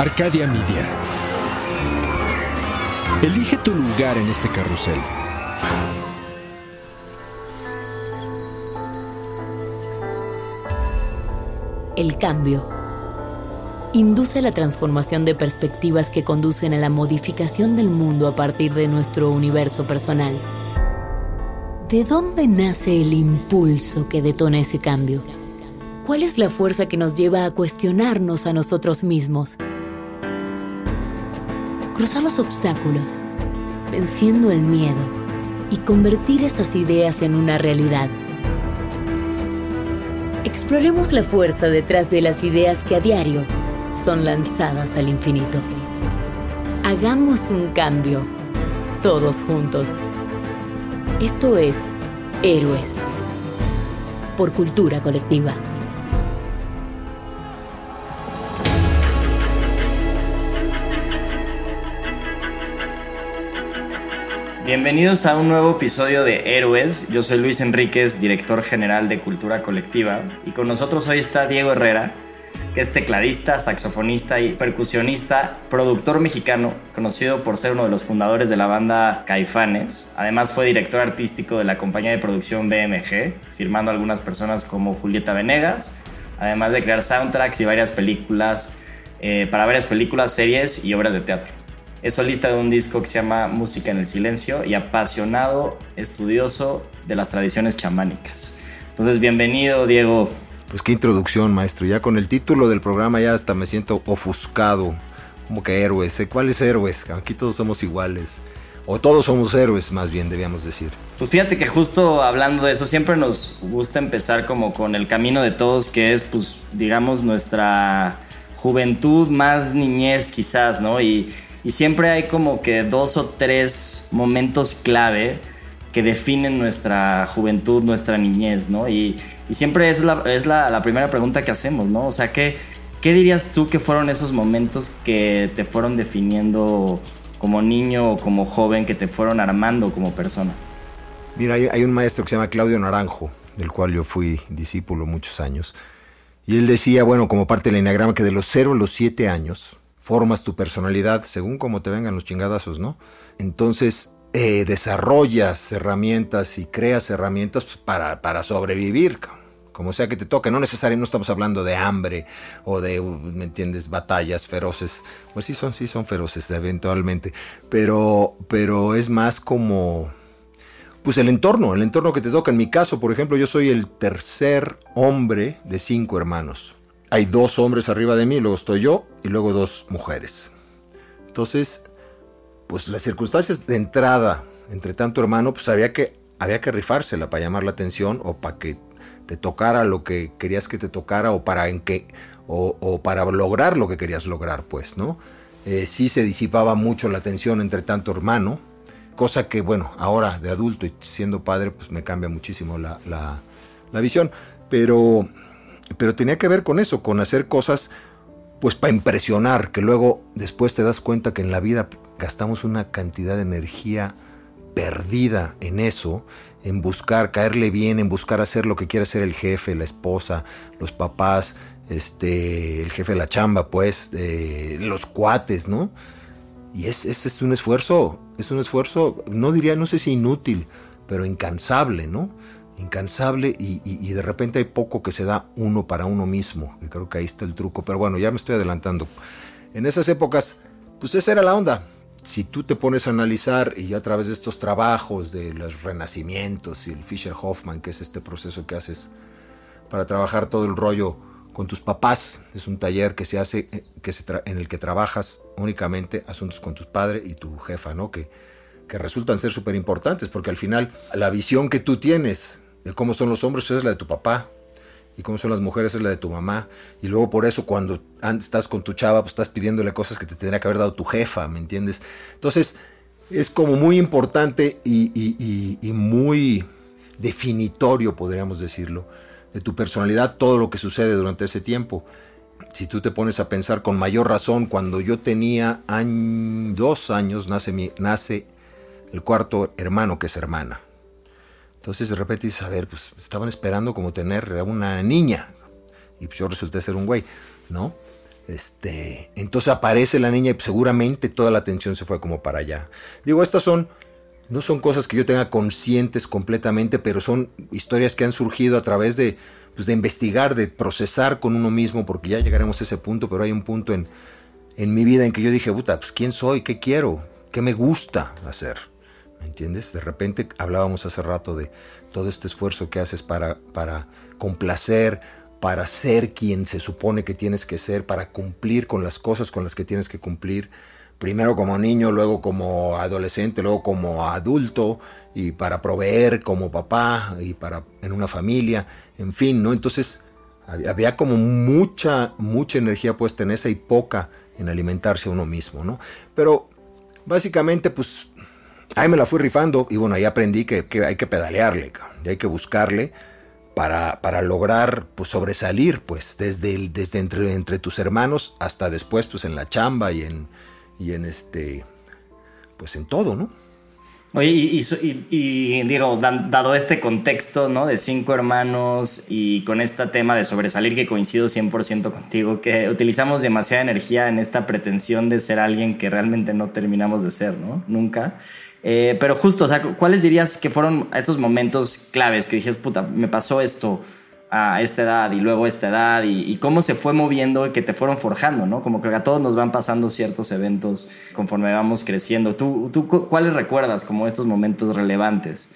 Arcadia Media. Elige tu lugar en este carrusel. El cambio induce la transformación de perspectivas que conducen a la modificación del mundo a partir de nuestro universo personal. ¿De dónde nace el impulso que detona ese cambio? ¿Cuál es la fuerza que nos lleva a cuestionarnos a nosotros mismos? Cruzar los obstáculos, venciendo el miedo y convertir esas ideas en una realidad. Exploremos la fuerza detrás de las ideas que a diario son lanzadas al infinito. Hagamos un cambio, todos juntos. Esto es Héroes, por cultura colectiva. Bienvenidos a un nuevo episodio de Héroes. Yo soy Luis Enríquez, director general de Cultura Colectiva, y con nosotros hoy está Diego Herrera, que es tecladista, saxofonista y percusionista, productor mexicano, conocido por ser uno de los fundadores de la banda Caifanes. Además fue director artístico de la compañía de producción BMG, firmando algunas personas como Julieta Venegas, además de crear soundtracks y varias películas, eh, para varias películas, series y obras de teatro. Es solista de un disco que se llama Música en el Silencio y apasionado estudioso de las tradiciones chamánicas. Entonces, bienvenido, Diego. Pues qué introducción, maestro. Ya con el título del programa ya hasta me siento ofuscado. Como que héroes. ¿Cuáles héroes? Aquí todos somos iguales. O todos somos héroes, más bien, debíamos decir. Pues fíjate que justo hablando de eso, siempre nos gusta empezar como con el camino de todos, que es, pues, digamos, nuestra juventud más niñez quizás, ¿no? Y, y siempre hay como que dos o tres momentos clave que definen nuestra juventud, nuestra niñez, ¿no? Y, siempre es, la, es la, primera pregunta que hacemos, ¿no? O sea, ¿qué, ¿qué dirías tú que fueron esos momentos que te fueron definiendo como niño o como joven, que te fueron armando como persona? Mira, hay, hay un maestro que se llama Claudio Naranjo, del cual yo fui discípulo muchos años, y él decía, bueno, como parte del enagrama, que de los 0 a los 7 años formas tu personalidad según cómo te vengan los chingadazos, ¿no? Entonces, eh, desarrollas herramientas y creas herramientas para, para sobrevivir, como sea que te toque. No necesariamente no estamos hablando de hambre o de, ¿me entiendes?, batallas feroces. Pues sí son, sí son feroces eventualmente, pero, pero es más como, pues el entorno, el entorno que te toca. En mi caso, por ejemplo, yo soy el tercer hombre de cinco hermanos. Hay dos hombres arriba de mí, luego estoy yo y luego dos mujeres. Entonces, pues las circunstancias de entrada entre tanto hermano, pues había que, había que rifársela para llamar la atención o para que te tocara lo que querías que te tocara o para, en que, o, para lograr lo que querías lograr, pues, ¿no? Eh, sí se disipaba mucho la tensión entre tanto hermano, cosa que, bueno, ahora de adulto y siendo padre, pues me cambia muchísimo la, la, la visión, pero, pero tenía que ver con eso, con hacer cosas pues para impresionar, que luego después te das cuenta que en la vida gastamos una cantidad de energía perdida en eso, en buscar caerle bien, en buscar hacer lo que quiere hacer el jefe, la esposa, los papás, este, el jefe de la chamba, pues, eh, los cuates, ¿no? Y es, es, es un esfuerzo, es un esfuerzo, no diría, no sé si inútil, pero incansable, ¿no? Incansable y, y, y, de repente hay poco que se da uno para uno mismo, que creo que ahí está el truco, pero bueno, ya me estoy adelantando. En esas épocas, pues esa era la onda. Si tú te pones a analizar y a través de estos trabajos de los renacimientos y el Fischer Hoffman, que es este proceso que haces para trabajar todo el rollo con tus papás, es un taller que se hace que se en el que trabajas únicamente asuntos con tu padre y tu jefa, ¿no? Que, que resultan ser súper importantes porque al final la visión que tú tienes de cómo son los hombres, pues es la de tu papá. Y cómo son las mujeres es la de tu mamá. Y luego por eso cuando estás con tu chava, pues estás pidiéndole cosas que te tendría que haber dado tu jefa, ¿me entiendes? Entonces, es como muy importante y, muy definitorio, podríamos decirlo, de tu personalidad, todo lo que sucede durante ese tiempo. Si tú te pones a pensar con mayor razón, cuando yo tenía dos años, nace, mi, nace el cuarto hermano que es hermana. Entonces de repente dices, a ver, pues estaban esperando como tener una niña. Y pues yo resulté ser un güey, ¿no? Este, entonces aparece la niña y seguramente toda la atención se fue como para allá. Digo, estas son, no son cosas que yo tenga conscientes completamente, pero son historias que han surgido a través de, pues, de investigar, de procesar con uno mismo, porque ya llegaremos a ese punto, pero hay un punto en, en mi vida en que yo dije, puta, pues quién soy, qué quiero, qué me gusta hacer. ¿Me entiendes? De repente hablábamos hace rato de todo este esfuerzo que haces para, para complacer, para ser quien se supone que tienes que ser, para cumplir con las cosas con las que tienes que cumplir, primero como niño, luego como adolescente, luego como adulto, y para proveer como papá y para en una familia, en fin, ¿no? Entonces había como mucha, mucha energía puesta en esa y poca en alimentarse a uno mismo, ¿no? Pero básicamente, pues ahí me la fui rifando y bueno, ahí aprendí que, hay que pedalearle, y hay que buscarle para, para lograr pues, sobresalir, pues, desde, desde entre, entre tus hermanos hasta después, pues, en la chamba y en, y en este, pues, en todo, ¿no? Oye, y, digo, dado este contexto, ¿no? De cinco hermanos y con este tema de sobresalir que coincido 100% contigo, que utilizamos demasiada energía en esta pretensión de ser alguien que realmente no terminamos de ser, ¿no? Nunca. Eh, pero justo, o sea, ¿cuáles dirías que fueron estos momentos claves que dijes, puta, me pasó esto a esta edad y luego a esta edad y, cómo se fue moviendo y que te fueron forjando, ¿no? Como que a todos nos van pasando ciertos eventos conforme vamos creciendo. ¿Tú, tú cuáles recuerdas como estos momentos relevantes?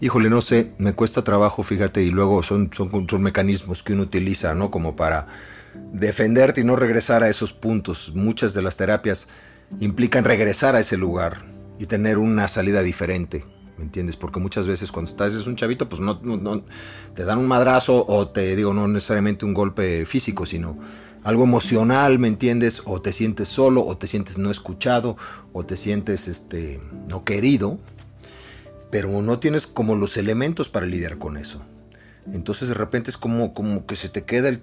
Híjole, no sé, me cuesta trabajo, fíjate, y luego son, son, son mecanismos que uno utiliza, ¿no? Como para defenderte y no regresar a esos puntos. Muchas de las terapias implican regresar a ese lugar, y tener una salida diferente. ¿Me entiendes? Porque muchas veces cuando estás es un chavito, pues no, no, te dan un madrazo o te digo, no necesariamente un golpe físico, sino algo emocional, ¿me entiendes? O te sientes solo, o te sientes no escuchado, o te sientes este, no querido, pero no tienes como los elementos para lidiar con eso. Entonces de repente es como, como que se te queda el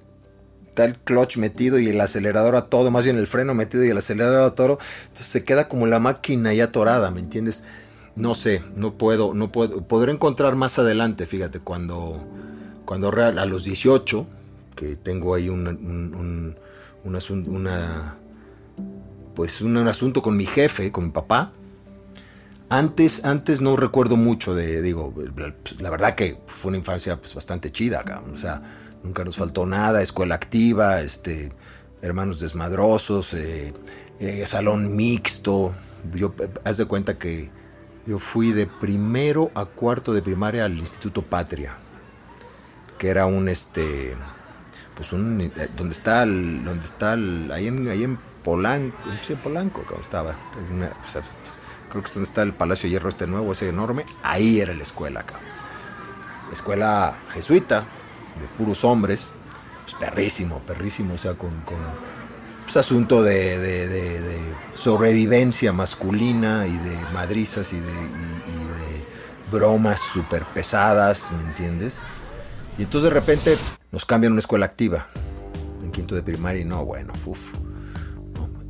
está el clutch metido y el acelerador a todo, más bien el freno metido y el acelerador a todo, entonces se queda como la máquina ya atorada, ¿me entiendes? No sé, no puedo, no puedo, podré encontrar más adelante, fíjate, cuando, cuando a los 18, que tengo ahí un, un, un, asunto, una, pues un, asunto con mi jefe, con mi papá, antes, antes no recuerdo mucho de, digo, la verdad que fue una infancia pues, bastante chida, o sea, nunca nos faltó nada, escuela activa, este, hermanos desmadrosos, eh, eh, salón mixto. Yo, haz de cuenta que yo fui de primero a cuarto de primaria al Instituto Patria, que era un, este, pues un, eh, donde está, el, donde está, el, ahí en, ahí en Polanco, en Polanco, estaba, creo que es donde está el Palacio de Hierro este nuevo, ese enorme, ahí era la escuela, acá. Escuela jesuita, de puros hombres, pues perrísimo, perrísimo, o sea, con, con pues, asunto de, sobrevivencia masculina y de madrizas y de, bromas súper pesadas, ¿me entiendes? Y entonces de repente nos cambian una escuela activa, en quinto de primaria, y no, bueno, uff,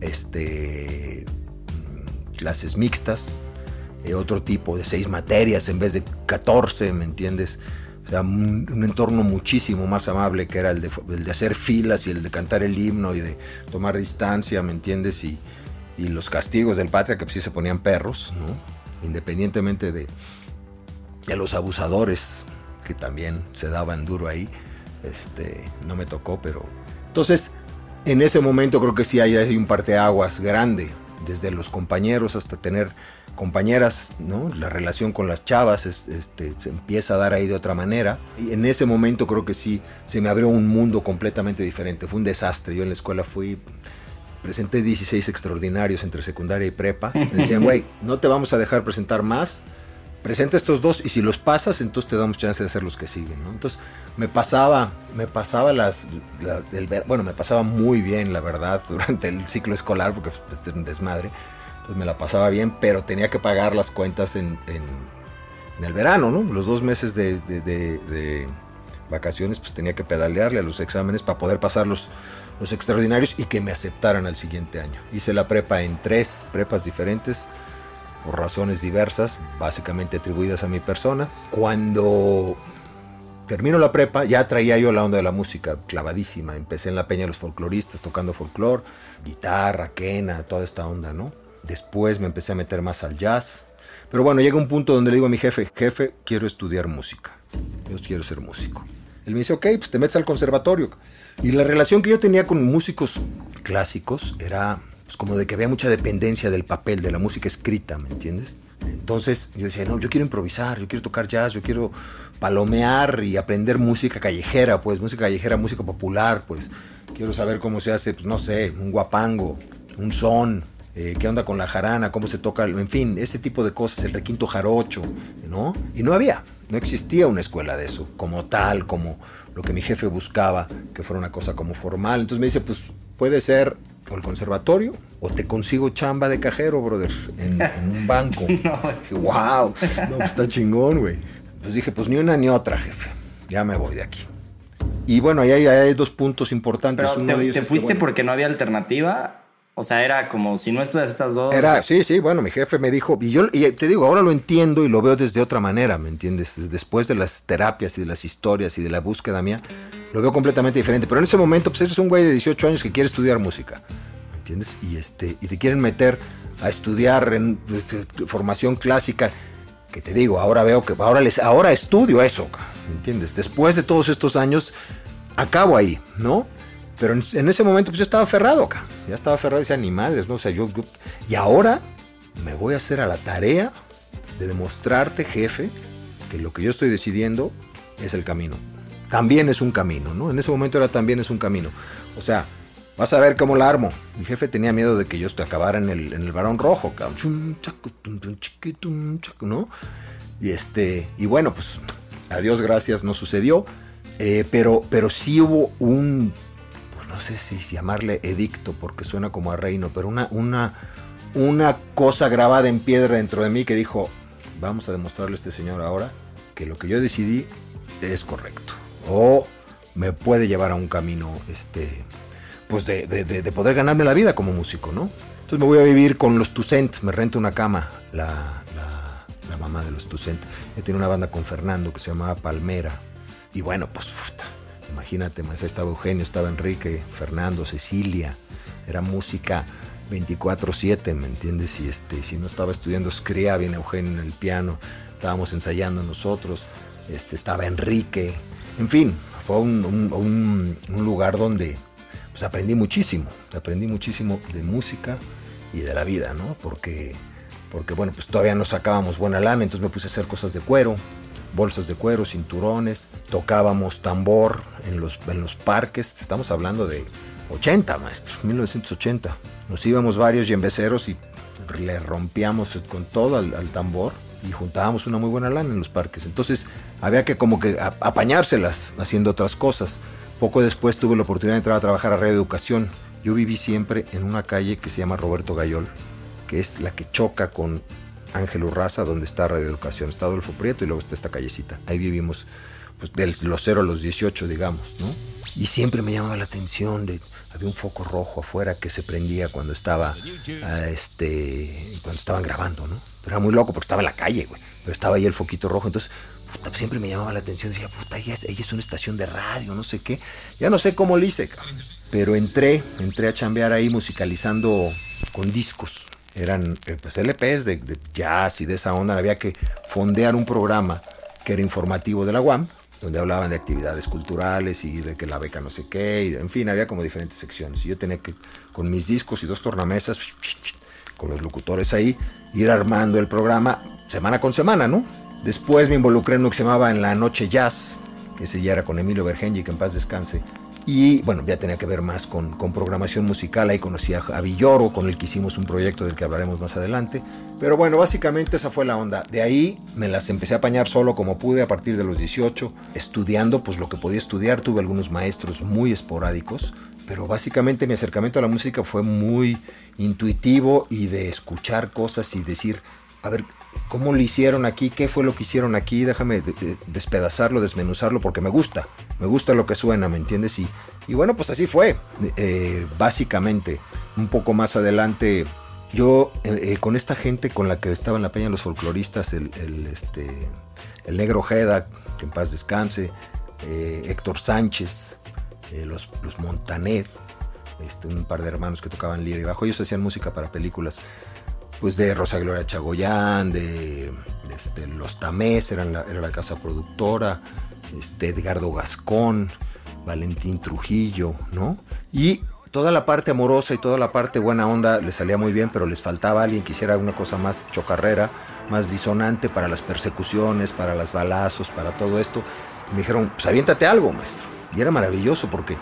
este, mm, clases mixtas, eh, otro tipo de seis materias en vez de 14, ¿me entiendes? O sea, un, entorno muchísimo más amable que era el de, de, hacer filas y el de cantar el himno y de tomar distancia, ¿me entiendes? Y, y los castigos del patria que pues sí se ponían perros, ¿no? Independientemente de, de los abusadores que también se daban duro ahí, este, no me tocó, pero... Entonces, en ese momento creo que sí hay, hay un parteaguas grande, desde los compañeros hasta tener compañeras, ¿no? La relación con las chavas este, se empieza a dar ahí de otra manera. Y en ese momento creo que sí, se me abrió un mundo completamente diferente. Fue un desastre. Yo en la escuela fui, presenté 16 extraordinarios entre secundaria y prepa. Me decían, güey, no te vamos a dejar presentar más presenta estos dos y si los pasas, entonces te damos chance de hacer los que siguen, ¿no? Entonces me pasaba, me pasaba las, el, bueno, me pasaba muy bien, la verdad, durante el ciclo escolar, porque pues, es un desmadre, entonces me la pasaba bien, pero tenía que pagar las cuentas en, en, el verano, ¿no? Los dos meses de, de, vacaciones, pues tenía que pedalearle a los exámenes para poder pasar los, los extraordinarios y que me aceptaran al siguiente año. Hice la prepa en tres prepas diferentes, por razones diversas, básicamente atribuidas a mi persona. Cuando termino la prepa, ya traía yo la onda de la música clavadísima. Empecé en la Peña de los Folcloristas tocando folclore, guitarra, quena, toda esta onda, ¿no? Después me empecé a meter más al jazz. Pero bueno, llega un punto donde le digo a mi jefe, jefe, quiero estudiar música. Yo quiero ser músico. Él me dice, ok, pues te metes al conservatorio. Y la relación que yo tenía con músicos clásicos era pues, como de que había mucha dependencia del papel, de la música escrita, ¿me entiendes? Entonces yo decía, no, yo quiero improvisar, yo quiero tocar jazz, yo quiero palomear y aprender música callejera, pues música callejera, música popular, pues quiero saber cómo se hace, pues no sé, un guapango, un son, eh, qué onda con la jarana, cómo se toca, en fin, ese tipo de cosas, el requinto jarocho, ¿no? Y no había, no existía una escuela de eso, como tal, como lo que mi jefe buscaba, que fuera una cosa como formal. Entonces me dice, pues puede ser o el conservatorio o te consigo chamba de cajero, brother, en, un banco. no, wow, no, pues, está chingón, güey. Pues dije, pues ni una ni otra, jefe. Ya me voy de aquí. Y bueno, ahí hay, dos puntos importantes. Pero te, fuiste porque no había alternativa o sea, era como si no estudias estas dos. Era, sí, sí, bueno, mi jefe me dijo, y yo y te digo, ahora lo entiendo y lo veo desde otra manera, ¿me entiendes? Después de las terapias y de las historias y de la búsqueda mía, lo veo completamente diferente. Pero en ese momento, pues eres un güey de 18 años que quiere estudiar música, ¿me entiendes? Y, este, y te quieren meter a estudiar en este, formación clásica, que te digo, ahora veo que ahora, les, ahora estudio eso, ¿me entiendes? Después de todos estos años, acabo ahí, ¿no? Pero en, ese momento pues yo estaba aferrado acá. Ya estaba aferrado y decía, ni madres, ¿no? O sea, yo, Y ahora me voy a hacer a la tarea de demostrarte, jefe, que lo que yo estoy decidiendo es el camino. También es un camino, ¿no? En ese momento era también es un camino. O sea, vas a ver cómo la armo. Mi jefe tenía miedo de que yo acabara en el, en el varón rojo, ¿no? Y este, y bueno, pues, a Dios gracias, no sucedió. Eh, pero, pero sí hubo un no sé si llamarle edicto porque suena como a reino, pero una, una, una cosa grabada en piedra dentro de mí que dijo, vamos a demostrarle a este señor ahora que lo que yo decidí es correcto. O me puede llevar a un camino, este, pues de, poder ganarme la vida como músico, ¿no? Entonces me voy a vivir con los Tucent, me rento una cama, la, la, mamá de los Tucent. Yo tenía una banda con Fernando que se llamaba Palmera. Y bueno, pues Imagínate, más estaba Eugenio, estaba Enrique, Fernando, Cecilia. Era música 24/7, ¿me entiendes? Y este, si no estaba estudiando Scria, viene Eugenio en el piano, estábamos ensayando nosotros, este, estaba Enrique. En fin, fue un, lugar donde pues, aprendí muchísimo, aprendí muchísimo de música y de la vida, ¿no? Porque, porque bueno, pues todavía no sacábamos buena lana, entonces me puse a hacer cosas de cuero, bolsas de cuero, cinturones, tocábamos tambor en los, en los parques, estamos hablando de 80, maestros, 1980. Nos íbamos varios yembeceros y le rompíamos con todo al, tambor y juntábamos una muy buena lana en los parques. Entonces había que como que apañárselas haciendo otras cosas. Poco después tuve la oportunidad de entrar a trabajar a Radio Educación. Yo viví siempre en una calle que se llama Roberto Gayol, que es la que choca con Ángel Urraza, donde está Radio Educación, está Adolfo Prieto y luego está esta callecita. Ahí vivimos pues, de los 0 a los 18, digamos, ¿no? Y siempre me llamaba la atención, había un foco rojo afuera que se prendía cuando estaba, ah, este, cuando estaban grabando, ¿no? Pero era muy loco porque estaba en la calle, güey. Pero estaba ahí el foquito rojo, entonces siempre me llamaba la atención, decía, puta, ella es, ella es una estación de radio, no sé qué. Ya no sé cómo lo hice, pero entré, entré a chambear ahí musicalizando con discos eran eh, pues LPs de, jazz y de esa onda. Había que fondear un programa que era informativo de la UAM, donde hablaban de actividades culturales y de que la beca no sé qué, y, en fin, había como diferentes secciones. Y yo tenía que, con mis discos y dos tornamesas, con los locutores ahí, ir armando el programa semana con semana, ¿no? Después me involucré en lo que se llamaba En la Noche Jazz, que ese ya era con Emilio Bergenji, que en paz descanse, Y bueno, ya tenía que ver más con, con programación musical. Ahí conocí a, Villoro, con el que hicimos un proyecto del que hablaremos más adelante. Pero bueno, básicamente esa fue la onda. De ahí me las empecé a apañar solo como pude a partir de los 18, estudiando pues lo que podía estudiar. Tuve algunos maestros muy esporádicos, pero básicamente mi acercamiento a la música fue muy intuitivo y de escuchar cosas y decir, a ver, ¿cómo lo hicieron aquí? ¿Qué fue lo que hicieron aquí? Déjame de- de- despedazarlo, desmenuzarlo, porque me gusta, me gusta lo que suena, ¿me entiendes? Y, y bueno, pues así fue, eh, básicamente. Un poco más adelante, yo eh, eh, con esta gente con la que estaba en la peña los folcloristas, el, este, el negro Jeda, que en paz descanse, Héctor Sánchez, los, los Montaner, este, un par de hermanos que tocaban lira y bajo, ellos hacían música para películas pues de Rosa Gloria Chagoyán, de, este, Los Tamés, era la casa productora, este, Edgardo Gascón, Valentín Trujillo, ¿no? Y toda la parte amorosa y toda la parte buena onda les salía muy bien, pero les faltaba alguien que hiciera una cosa más chocarrera, más disonante para las persecuciones, para los balazos, para todo esto. Y me dijeron, pues aviéntate algo, maestro. Y era maravilloso porque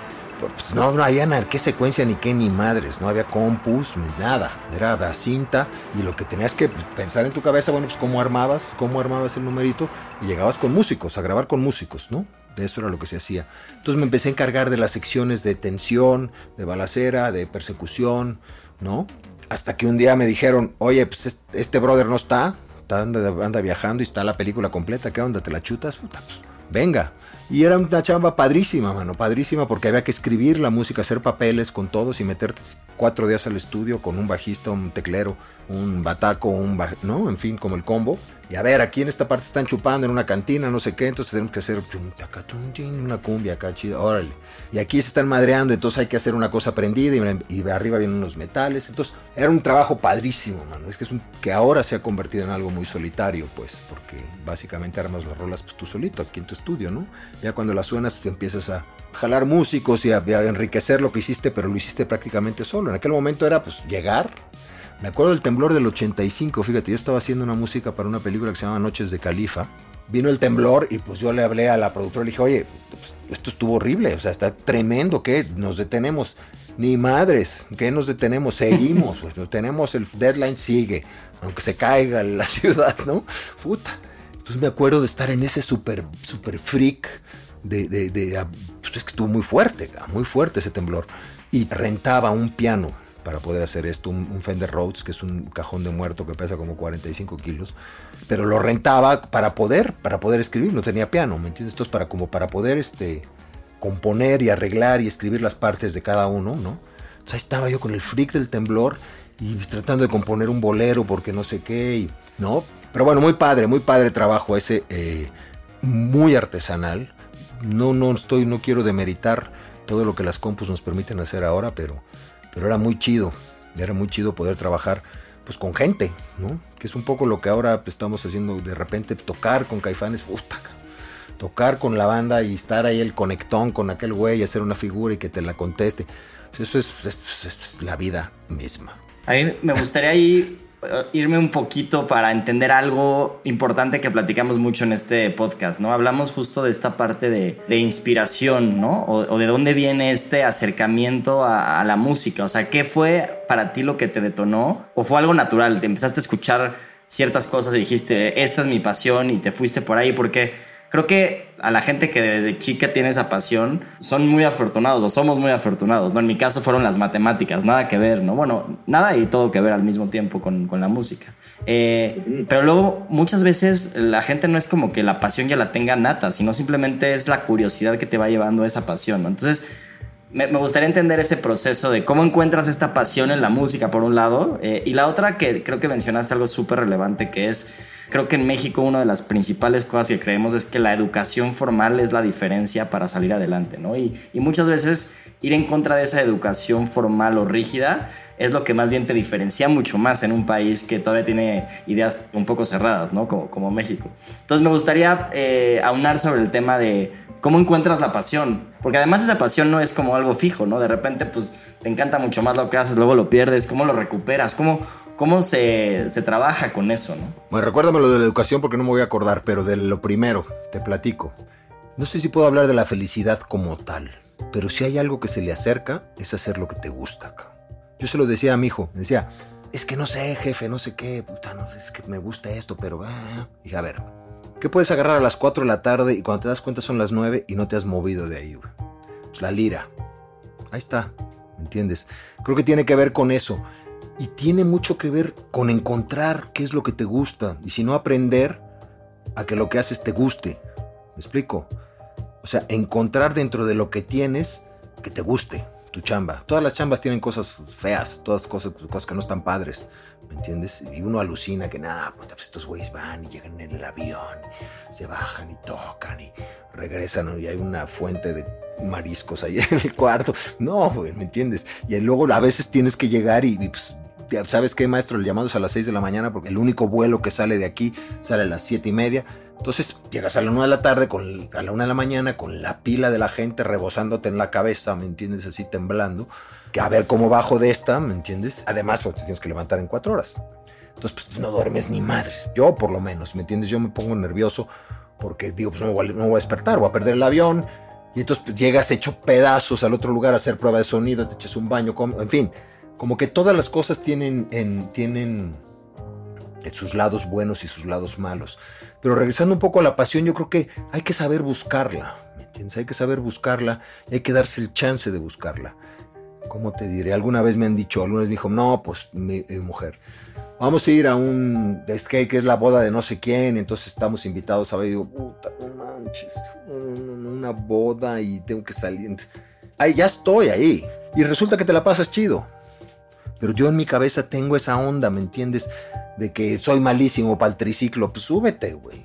pues no, no había qué secuencia ni qué ni madres, no había compus ni nada, era la cinta y lo que tenías que pues, pensar en tu cabeza, bueno, pues cómo armabas, cómo armabas el numerito y llegabas con músicos, a grabar con músicos, ¿no? De eso era lo que se hacía. Entonces me empecé a encargar de las secciones de tensión, de balacera, de persecución, ¿no? Hasta que un día me dijeron, oye, pues este, brother no está, está anda, anda, viajando y está la película completa, ¿qué onda? ¿Te la chutas? Puta, pues venga. Y era una chamba padrísima, mano, padrísima, porque había que escribir la música, hacer papeles con todos y meterte cuatro días al estudio con un bajista, un teclero, un bataco, un. ¿no? En fin, como el combo. Y a ver, aquí en esta parte están chupando en una cantina, no sé qué, entonces tenemos que hacer una cumbia acá, chida, órale. Y aquí se están madreando, entonces hay que hacer una cosa prendida y, y arriba vienen unos metales. Entonces era un trabajo padrísimo, mano. Es que es un, que ahora se ha convertido en algo muy solitario, pues, porque básicamente armas las rolas pues, tú solito aquí en tu estudio, ¿no? Ya cuando las suenas pues, empiezas a jalar músicos y a, a enriquecer lo que hiciste, pero lo hiciste prácticamente solo. En aquel momento era pues llegar, me acuerdo del temblor del 85, fíjate, yo estaba haciendo una música para una película que se llama Noches de Califa. Vino el temblor y pues yo le hablé a la productora le dije, oye, pues, esto estuvo horrible, o sea, está tremendo, ¿qué? Nos detenemos. Ni madres, ¿qué nos detenemos? Seguimos, pues nos tenemos, el deadline sigue, aunque se caiga la ciudad, ¿no? Puta. Entonces me acuerdo de estar en ese super, super freak, de, de pues es que estuvo muy fuerte, muy fuerte ese temblor. Y rentaba un piano para poder hacer esto, un, Fender Rhodes, que es un cajón de muerto que pesa como 45 kilos, pero lo rentaba para poder, para poder escribir, no tenía piano, ¿me entiendes? Entonces, para, como para poder este, componer y arreglar y escribir las partes de cada uno, ¿no? Entonces ahí estaba yo con el freak del temblor y tratando de componer un bolero porque no sé qué, ¿no? Pero bueno, muy padre, muy padre trabajo ese, eh, muy artesanal. No, no estoy, no quiero demeritar todo lo que las compus nos permiten hacer ahora, pero pero era muy chido, era muy chido poder trabajar pues con gente, ¿no? Que es un poco lo que ahora pues, estamos haciendo de repente, tocar con caifanes, tocar con la banda y estar ahí el conectón con aquel güey hacer una figura y que te la conteste. Eso es, es, es la vida misma. A mí me gustaría ir, irme un poquito para entender algo importante que platicamos mucho en este podcast, ¿no? Hablamos justo de esta parte de, de inspiración, ¿no? O, o, de dónde viene este acercamiento a, a, la música. O sea, ¿qué fue para ti lo que te detonó? ¿O fue algo natural? ¿Te empezaste a escuchar ciertas cosas y dijiste, esta es mi pasión y te fuiste por ahí? Porque creo que a la gente que desde chica tiene esa pasión son muy afortunados o somos muy afortunados, ¿no? En mi caso fueron las matemáticas, nada que ver, ¿no? Bueno, nada y todo que ver al mismo tiempo con, con la música. Eh, pero luego muchas veces la gente no es como que la pasión ya la tenga nata, sino simplemente es la curiosidad que te va llevando a esa pasión, ¿no? Entonces... Me, me, gustaría entender ese proceso de cómo encuentras esta pasión en la música, por un lado, eh, y la otra que creo que mencionaste algo súper relevante, que es Creo que en México una de las principales cosas que creemos es que la educación formal es la diferencia para salir adelante, ¿no? Y, y, muchas veces ir en contra de esa educación formal o rígida es lo que más bien te diferencia mucho más en un país que todavía tiene ideas un poco cerradas, ¿no? Como, como México. Entonces me gustaría eh, aunar sobre el tema de cómo encuentras la pasión. Porque además esa pasión no es como algo fijo, ¿no? De repente pues te encanta mucho más lo que haces, luego lo pierdes, cómo lo recuperas, cómo, cómo se, se trabaja con eso, ¿no? Bueno, recuérdame lo de la educación porque no me voy a acordar, pero de lo primero, te platico. No sé si puedo hablar de la felicidad como tal. pero si hay algo que se le acerca, es hacer lo que te gusta. Yo se lo decía a mi hijo, decía, es que no sé, jefe, no sé qué, puta, es que me gusta esto, pero... Ah". Dije, a ver, ¿qué puedes agarrar a las 4 de la tarde y cuando te das cuenta son las 9 y no te has movido de ahí? Pues la lira. Ahí está, ¿me entiendes? Creo que tiene que ver con eso. Y tiene mucho que ver con encontrar qué es lo que te gusta. Y si no, aprender a que lo que haces te guste. ¿Me explico? O sea, encontrar dentro de lo que tienes que te guste tu chamba. Todas las chambas tienen cosas feas, todas cosas, cosas que no están padres, ¿me entiendes? Y uno alucina que nada, pues, pues estos güeyes van y llegan en el avión, se bajan y tocan y regresan y hay una fuente de mariscos ahí en el cuarto. No, güey, ¿me entiendes? Y luego a veces tienes que llegar y, pues, ¿sabes qué, maestro? El llamado es a las 6 de la mañana porque el único vuelo que sale de aquí sale a las siete y media. Entonces llegas a la una de la tarde, con, a la una de la mañana, con la pila de la gente rebosándote en la cabeza, ¿me entiendes? Así temblando. Que a ver cómo bajo de esta, ¿me entiendes? Además, pues te tienes que levantar en cuatro horas. Entonces, pues no duermes ni madres. Yo, por lo menos, ¿me entiendes? Yo me pongo nervioso porque digo, pues no, voy, no voy a despertar, voy a perder el avión. Y entonces pues, llegas hecho pedazos al otro lugar a hacer prueba de sonido, te echas un baño, en fin. Como que todas las cosas tienen, en, tienen sus lados buenos y sus lados malos. Pero regresando un poco a la pasión, yo creo que hay que saber buscarla, ¿me entiendes? Hay que saber buscarla y hay que darse el chance de buscarla. ¿Cómo te diré? Alguna vez me han dicho, alguna vez me dijo, no, pues eh, mujer, vamos a ir a un skate que es la boda de no sé quién, entonces estamos invitados a ver, y digo, puta, no manches, una boda y tengo que salir. Ahí ya estoy ahí. Y resulta que te la pasas chido. Pero yo en mi cabeza tengo esa onda, ¿me entiendes? De que soy malísimo para el triciclo. Pues súbete, güey.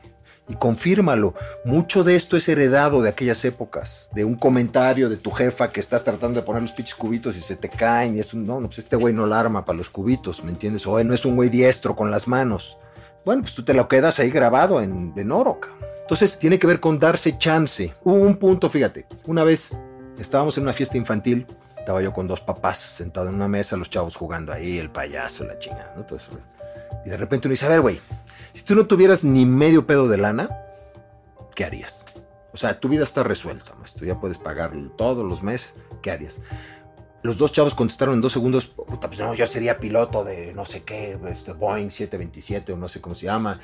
Y confírmalo. Mucho de esto es heredado de aquellas épocas. De un comentario de tu jefa que estás tratando de poner los pinches cubitos y se te caen. Y es un, no, pues este güey no la arma para los cubitos, ¿me entiendes? O no es un güey diestro con las manos. Bueno, pues tú te lo quedas ahí grabado en, en oro, Entonces tiene que ver con darse chance. Hubo un punto, fíjate. Una vez estábamos en una fiesta infantil estaba yo con dos papás sentado en una mesa, los chavos jugando ahí, el payaso, la chingada, ¿no? Todo eso, y de repente uno dice, a ver, güey, si tú no tuvieras ni medio pedo de lana, ¿qué harías? O sea, tu vida está resuelta, maestro, ya puedes pagar todos los meses, ¿qué harías? Los dos chavos contestaron en dos segundos, puta, pues no, yo sería piloto de no sé qué, este Boeing 727 o no sé cómo se llama.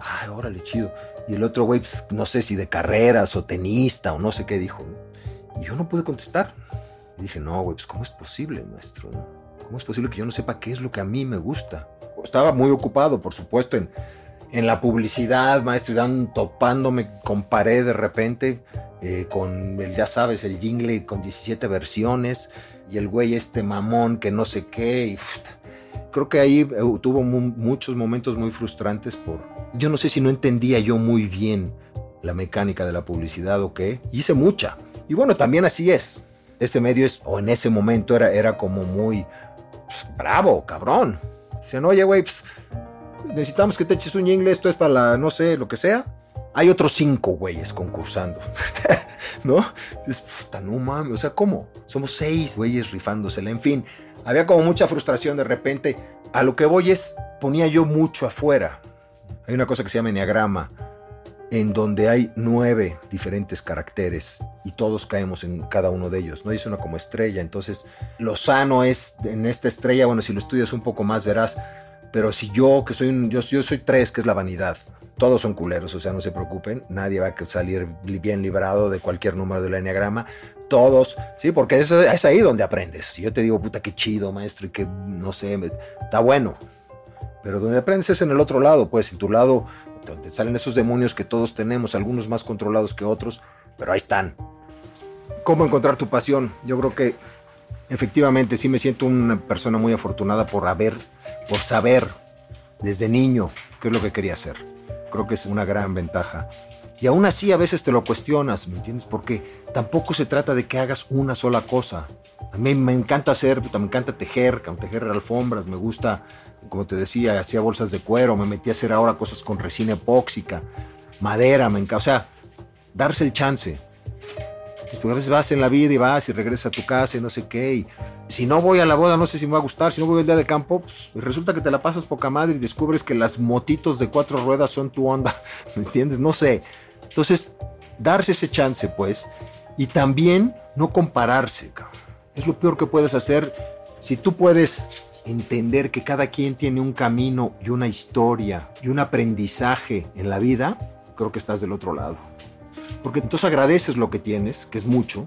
Ay, órale, chido. Y el otro güey, pues, no sé si de carreras o tenista o no sé qué dijo. Y yo no pude contestar. Y dije, no, güey, pues ¿cómo es posible, maestro? ¿Cómo es posible que yo no sepa qué es lo que a mí me gusta? Estaba muy ocupado, por supuesto, en, en la publicidad, maestro, y dan, topándome con pared de repente, eh, con el, ya sabes, el jingle con 17 versiones, y el güey este mamón que no sé qué, y creo que ahí eh, tuvo muchos momentos muy frustrantes por, yo no sé si no entendía yo muy bien la mecánica de la publicidad o qué, hice mucha. Y bueno, también así es ese medio es, o en ese momento era, era como muy pues, bravo, cabrón. Dicen, oye, güey, pues, necesitamos que te eches un inglés, esto es para la, no sé, lo que sea. Hay otros cinco güeyes concursando, ¿no? Es puta, no mames, o sea, ¿cómo? Somos seis güeyes rifándosela, en fin. Había como mucha frustración de repente. A lo que voy es, ponía yo mucho afuera. Hay una cosa que se llama enneagrama en donde hay nueve diferentes caracteres y todos caemos en cada uno de ellos, ¿no? es una como estrella, entonces lo sano es en esta estrella, bueno, si lo estudias un poco más verás, pero si yo, que soy un, yo, yo soy tres, que es la vanidad, todos son culeros, o sea, no se preocupen, nadie va a salir bien librado de cualquier número del enneagrama, todos, sí, porque eso es ahí donde aprendes. Si yo te digo, puta, qué chido, maestro, y que, no sé, está bueno, pero donde aprendes es en el otro lado, pues en tu lado donde salen esos demonios que todos tenemos, algunos más controlados que otros, pero ahí están. ¿Cómo encontrar tu pasión? Yo creo que efectivamente sí me siento una persona muy afortunada por haber, por saber desde niño qué es lo que quería hacer. Creo que es una gran ventaja. Y aún así a veces te lo cuestionas, ¿me entiendes? Porque tampoco se trata de que hagas una sola cosa. A mí me encanta hacer, me encanta tejer, tejer alfombras, me gusta como te decía, hacía bolsas de cuero, me metí a hacer ahora cosas con resina epóxica, madera, me encanta, o sea, darse el chance. Pues a veces vas en la vida y vas y regresas a tu casa y no sé qué, y si no voy a la boda no sé si me va a gustar, si no voy al día de campo, pues resulta que te la pasas poca madre y descubres que las motitos de cuatro ruedas son tu onda, ¿me entiendes? No sé. Entonces, darse ese chance, pues, Y también no compararse, Es lo peor que puedes hacer si tú puedes entender que cada quien tiene un camino y una historia y un aprendizaje en la vida, creo que estás del otro lado. Porque entonces agradeces lo que tienes, que es mucho.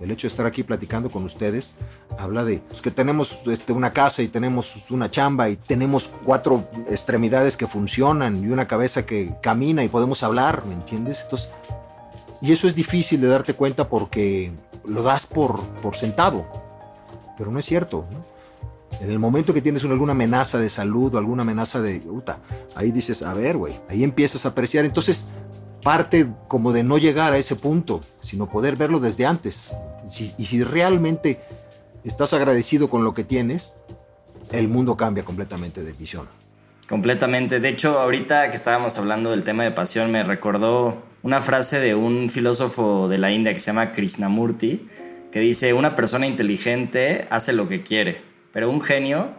El hecho de estar aquí platicando con ustedes habla de pues, que tenemos este, una casa y tenemos una chamba y tenemos cuatro extremidades que funcionan y una cabeza que camina y podemos hablar, ¿me entiendes? Entonces, y eso es difícil de darte cuenta porque lo das por, por sentado, pero no es cierto. En el momento que tienes alguna amenaza de salud o alguna amenaza de... ahí dices, a ver, güey, ahí empiezas a apreciar. Entonces, parte como de no llegar a ese punto, sino poder verlo desde antes. y si realmente estás agradecido con lo que tienes, el mundo cambia completamente de visión. Completamente. De hecho, ahorita que estábamos hablando del tema de pasión, me recordó una frase de un filósofo de la India que se llama Krishnamurti, que dice, una persona inteligente hace lo que quiere, pero un genio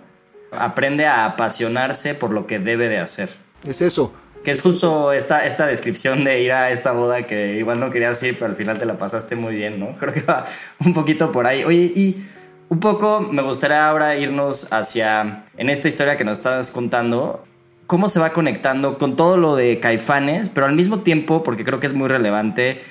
aprende a apasionarse por lo que debe de hacer. Es eso. Que es justo esta, esta descripción de ir a esta boda que igual no querías ir, pero al final te la pasaste muy bien, ¿no? Creo que va un poquito por ahí. Oye, y un poco me gustaría ahora irnos hacia, en esta historia que nos estás contando, cómo se va conectando con todo lo de Caifanes, pero al mismo tiempo, porque creo que es muy relevante,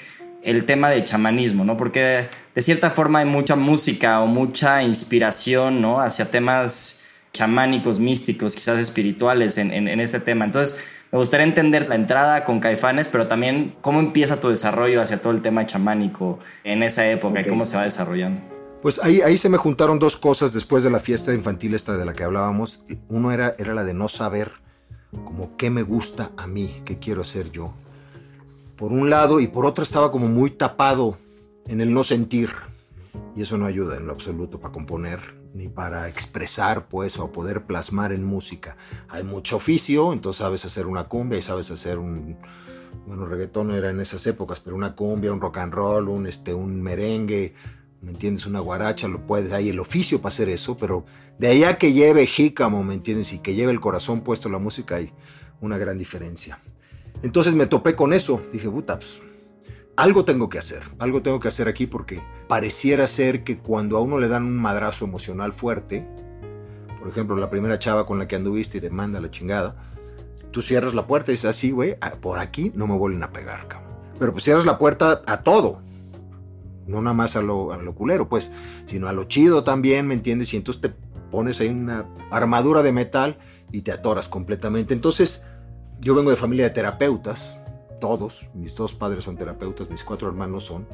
el tema del chamanismo, ¿no? Porque de cierta forma hay mucha música o mucha inspiración, ¿no? Hacia temas chamánicos, místicos, quizás espirituales en, este tema. Entonces, me gustaría entender la entrada con Caifanes, pero también cómo empieza tu desarrollo hacia todo el tema chamánico en esa época y cómo se va desarrollando. Pues ahí, ahí se me juntaron dos cosas después de la fiesta infantil esta de la que hablábamos. Uno era, era la de no saber como qué me gusta a mí, qué quiero hacer yo. Por un lado, y por otro estaba como muy tapado en el no sentir. Y eso no ayuda en lo absoluto para componer, ni para expresar, pues, o poder plasmar en música. Hay mucho oficio, entonces sabes hacer una cumbia y sabes hacer un, bueno, reggaetón era en esas épocas, pero una cumbia, un rock and roll, un, este, un merengue, ¿me entiendes? Una guaracha, lo puedes, hay el oficio para hacer eso, pero de allá que lleve jícamo, ¿me entiendes? Y que lleve el corazón puesto en la música hay una gran diferencia. Entonces me topé con eso, dije, puta, pues, algo tengo que hacer, algo tengo que hacer aquí porque pareciera ser que cuando a uno le dan un madrazo emocional fuerte, por ejemplo, la primera chava con la que anduviste y te manda la chingada, tú cierras la puerta y dices así, güey, por aquí no me vuelven a pegar, cabrón. Pero pues cierras la puerta a todo, no nada más a lo, a culero, pues, sino a lo chido también, ¿me entiendes? Y entonces te pones ahí una armadura de metal y te atoras completamente. Entonces, yo vengo de familia de terapeutas, todos, mis dos padres son terapeutas, mis cuatro hermanos son,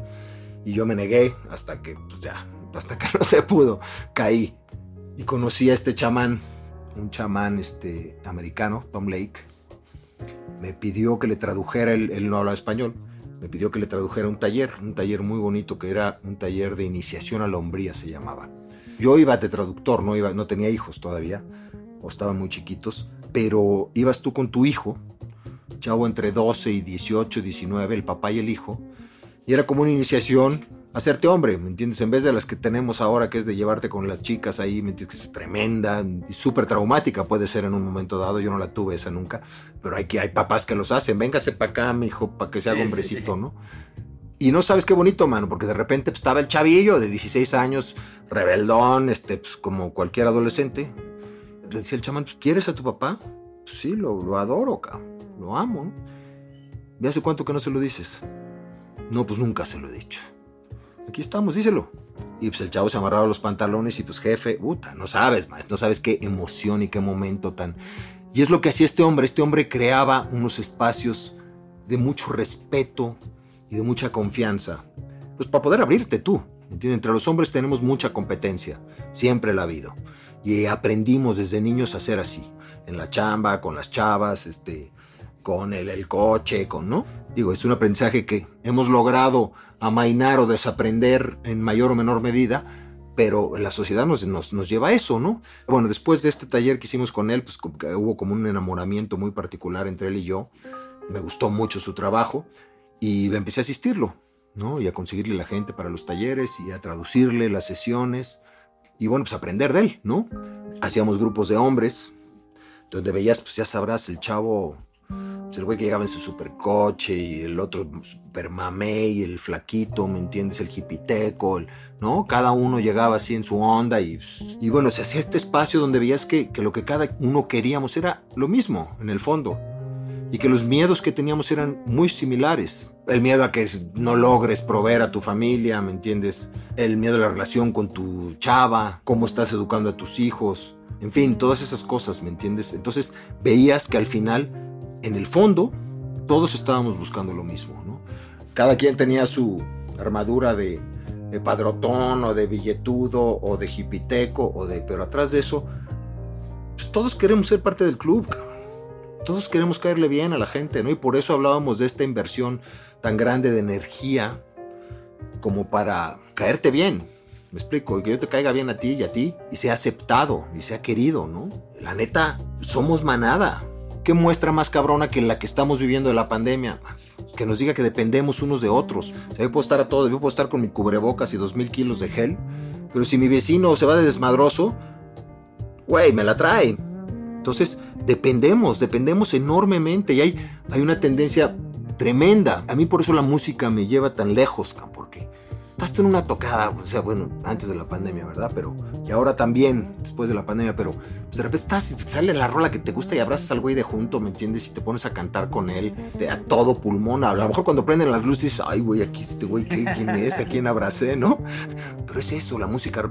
y yo me negué hasta que, pues ya, hasta que no se pudo, caí. Y conocí a este chamán, un chamán este, americano, Tom Lake, me pidió que le tradujera, él, no habla español, me pidió que le tradujera un taller, un taller muy bonito que era un taller de iniciación a la hombría se llamaba. Yo iba de traductor, no, iba, no tenía hijos todavía, o estaban muy chiquitos, pero ibas tú con tu hijo, chavo entre 12 y 18, 19, el papá y el hijo, y era como una iniciación hacerte hombre, ¿me entiendes? En vez de las que tenemos ahora, que es de llevarte con las chicas ahí, ¿me entiendes? es tremenda y súper traumática puede ser en un momento dado, yo no la tuve esa nunca, pero hay, que, hay papás que los hacen, véngase para acá, mi hijo, para que sea hombrecito, ¿no? Y no sabes qué bonito, mano, porque de repente pues, estaba el chavillo de 16 años, rebeldón, este, pues, como cualquier adolescente. Le decía el chamán, pues, ¿quieres a tu papá? Pues, sí, lo, lo adoro, cabrón. Lo amo. ¿Y hace cuánto que no se lo dices? No, pues nunca se lo he dicho aquí estamos, díselo. Y pues el chavo se amarraba los pantalones y pues jefe, puta, no sabes, más, no sabes qué emoción y qué momento tan... Y es lo que hacía este hombre, este hombre creaba unos espacios de mucho respeto y de mucha confianza, pues para poder abrirte tú, ¿entiendes? Entre los hombres tenemos mucha competencia, siempre la ha habido. Y aprendimos desde niños a ser así, en la chamba, con las chavas, este, con el, el coche, con, ¿no? Digo, es un aprendizaje que hemos logrado amainar o desaprender en mayor o menor medida, pero la sociedad nos, nos, lleva a eso, ¿no? Bueno, después de este taller que hicimos con él, pues hubo como un enamoramiento muy particular entre él y yo, me gustó mucho su trabajo y empecé a asistirlo, ¿no? Y a conseguirle la gente para los talleres y a traducirle las sesiones y bueno, pues aprender de él, ¿no? Hacíamos grupos de hombres, donde veías, pues ya sabrás, el chavo el güey que llegaba en su supercoche y el otro super mamey, el flaquito, ¿me entiendes? El hipiteco, ¿no? Cada uno llegaba así en su onda y, y bueno, se hacía este espacio donde veías que, que lo que cada uno queríamos era lo mismo, en el fondo y que los miedos que teníamos eran muy similares. El miedo a que no logres proveer a tu familia, ¿me entiendes? El miedo a la relación con tu chava, cómo estás educando a tus hijos, en fin, todas esas cosas, ¿me entiendes? Entonces veías que al final, en el fondo, todos estábamos buscando lo mismo, ¿no? Cada quien tenía su armadura de, de padrotón o de billetudo o de jipiteco o de... Pero atrás de eso, pues todos queremos ser parte del club, cabrón todos queremos caerle bien a la gente, ¿no? Y por eso hablábamos de esta inversión tan grande de energía como para caerte bien. Me explico, que yo te caiga bien a ti y a ti y sea aceptado y sea querido, ¿no? La neta, somos manada. ¿Qué muestra más cabrona que la que estamos viviendo de la pandemia? Que nos diga que dependemos unos de otros. O sea, yo puedo estar a todo, yo puedo estar con mi cubrebocas y dos mil kilos de gel, pero si mi vecino se va de desmadroso, güey, me la trae. Entonces, dependemos, dependemos enormemente y hay, hay una tendencia tremenda. A mí por eso la música me lleva tan lejos, porque estás en una tocada, o sea, bueno, antes de la pandemia, ¿verdad? Pero, y ahora también, después de la pandemia, pero pues, de repente estás, sale la rola que te gusta y abrazas al güey de junto, ¿me entiendes? Y te pones a cantar con él, te a todo pulmón. A lo mejor cuando prenden las luces ay, güey, aquí este güey, ¿quién es? ¿A quién abracé, no? Pero es eso, la música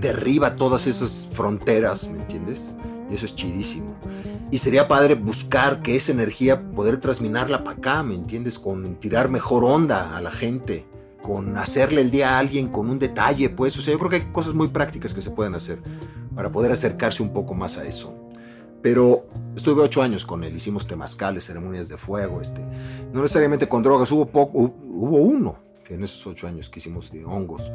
derriba todas esas fronteras, ¿me entiendes? Y eso es chidísimo. Y sería padre buscar que esa energía, poder transminarla para acá, ¿me entiendes? Con tirar mejor onda a la gente, con hacerle el día a alguien con un detalle, pues. O sea, yo creo que hay cosas muy prácticas que se pueden hacer para poder acercarse un poco más a eso. Pero estuve ocho años con él, hicimos temazcales, ceremonias de fuego, este, no necesariamente con drogas, hubo, poco, hubo uno que en esos ocho años que hicimos de hongos,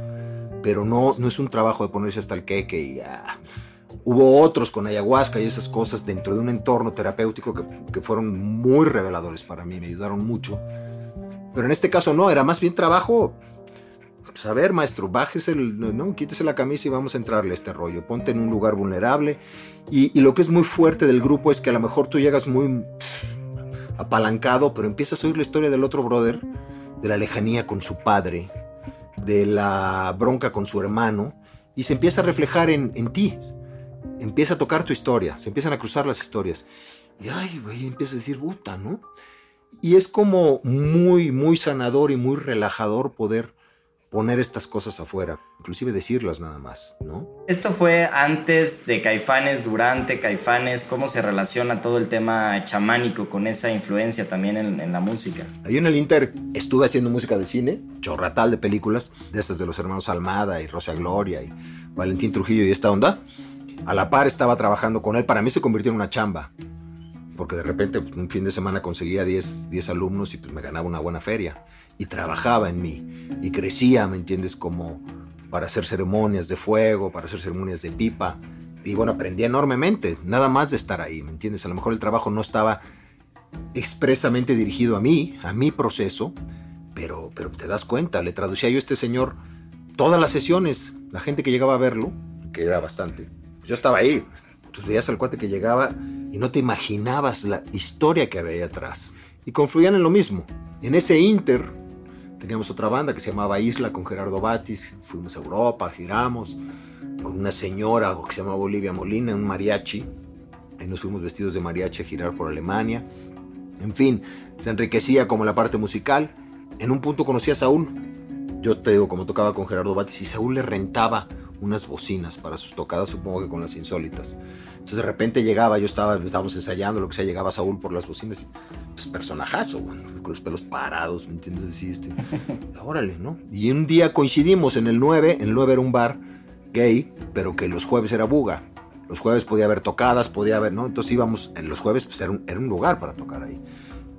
pero no, no es un trabajo de ponerse hasta el queque y ah, Hubo otros con ayahuasca y esas cosas dentro de un entorno terapéutico que, fueron muy reveladores para mí, me ayudaron mucho. Pero en este caso no, era más bien trabajo. Pues a ver, maestro, bájese, el, no, quítese la camisa y vamos a entrarle a este rollo. Ponte en un lugar vulnerable. Y, y lo que es muy fuerte del grupo es que a lo mejor tú llegas muy apalancado, pero empiezas a oír la historia del otro brother, de la lejanía con su padre, de la bronca con su hermano, y se empieza a reflejar en, en ti empieza a tocar tu historia, se empiezan a cruzar las historias. Y ay, güey, empieza a decir, puta, ¿no? Y es como muy, muy sanador y muy relajador poder poner estas cosas afuera, inclusive decirlas nada más, ¿no? Esto fue antes de Caifanes, durante Caifanes, ¿cómo se relaciona todo el tema chamánico con esa influencia también en, en la música? Ahí en el Inter estuve haciendo música de cine, chorratal de películas, de estas de los hermanos Almada y Rosa Gloria y Valentín Trujillo y esta onda a la par estaba trabajando con él. Para mí se convirtió en una chamba. Porque de repente un fin de semana conseguía 10, 10 alumnos y pues me ganaba una buena feria. Y trabajaba en mí. Y crecía, ¿me entiendes? Como para hacer ceremonias de fuego, para hacer ceremonias de pipa. Y bueno, aprendí enormemente, nada más de estar ahí, ¿me entiendes? A lo mejor el trabajo no estaba expresamente dirigido a mí, a mi proceso, pero, pero te das cuenta, le traducía yo a este señor todas las sesiones, la gente que llegaba a verlo, que era bastante, yo estaba ahí. Tú veías al cuate que llegaba y no te imaginabas la historia que había ahí atrás. Y confluían en lo mismo. En ese inter teníamos otra banda que se llamaba Isla con Gerardo Batis. Fuimos a Europa, giramos con una señora que se llamaba Olivia Molina, un mariachi. Ahí nos fuimos vestidos de mariachi a girar por Alemania. En fin, se enriquecía como la parte musical. En un punto conocí a Saúl. Yo te digo, como tocaba con Gerardo Batis, y Saúl le rentaba unas bocinas para sus tocadas, supongo que con las insólitas. Entonces de repente llegaba, yo estaba, estábamos ensayando, lo que sea, llegaba Saúl por las bocinas, y, pues personajazo, con los pelos parados, ¿me entiendes? Así, este, órale, ¿no? Y un día coincidimos en el 9, el 9 era un bar gay, pero que los jueves era buga. Los jueves podía haber tocadas, podía haber, ¿no? Entonces íbamos, en los jueves pues era un, era un lugar para tocar ahí.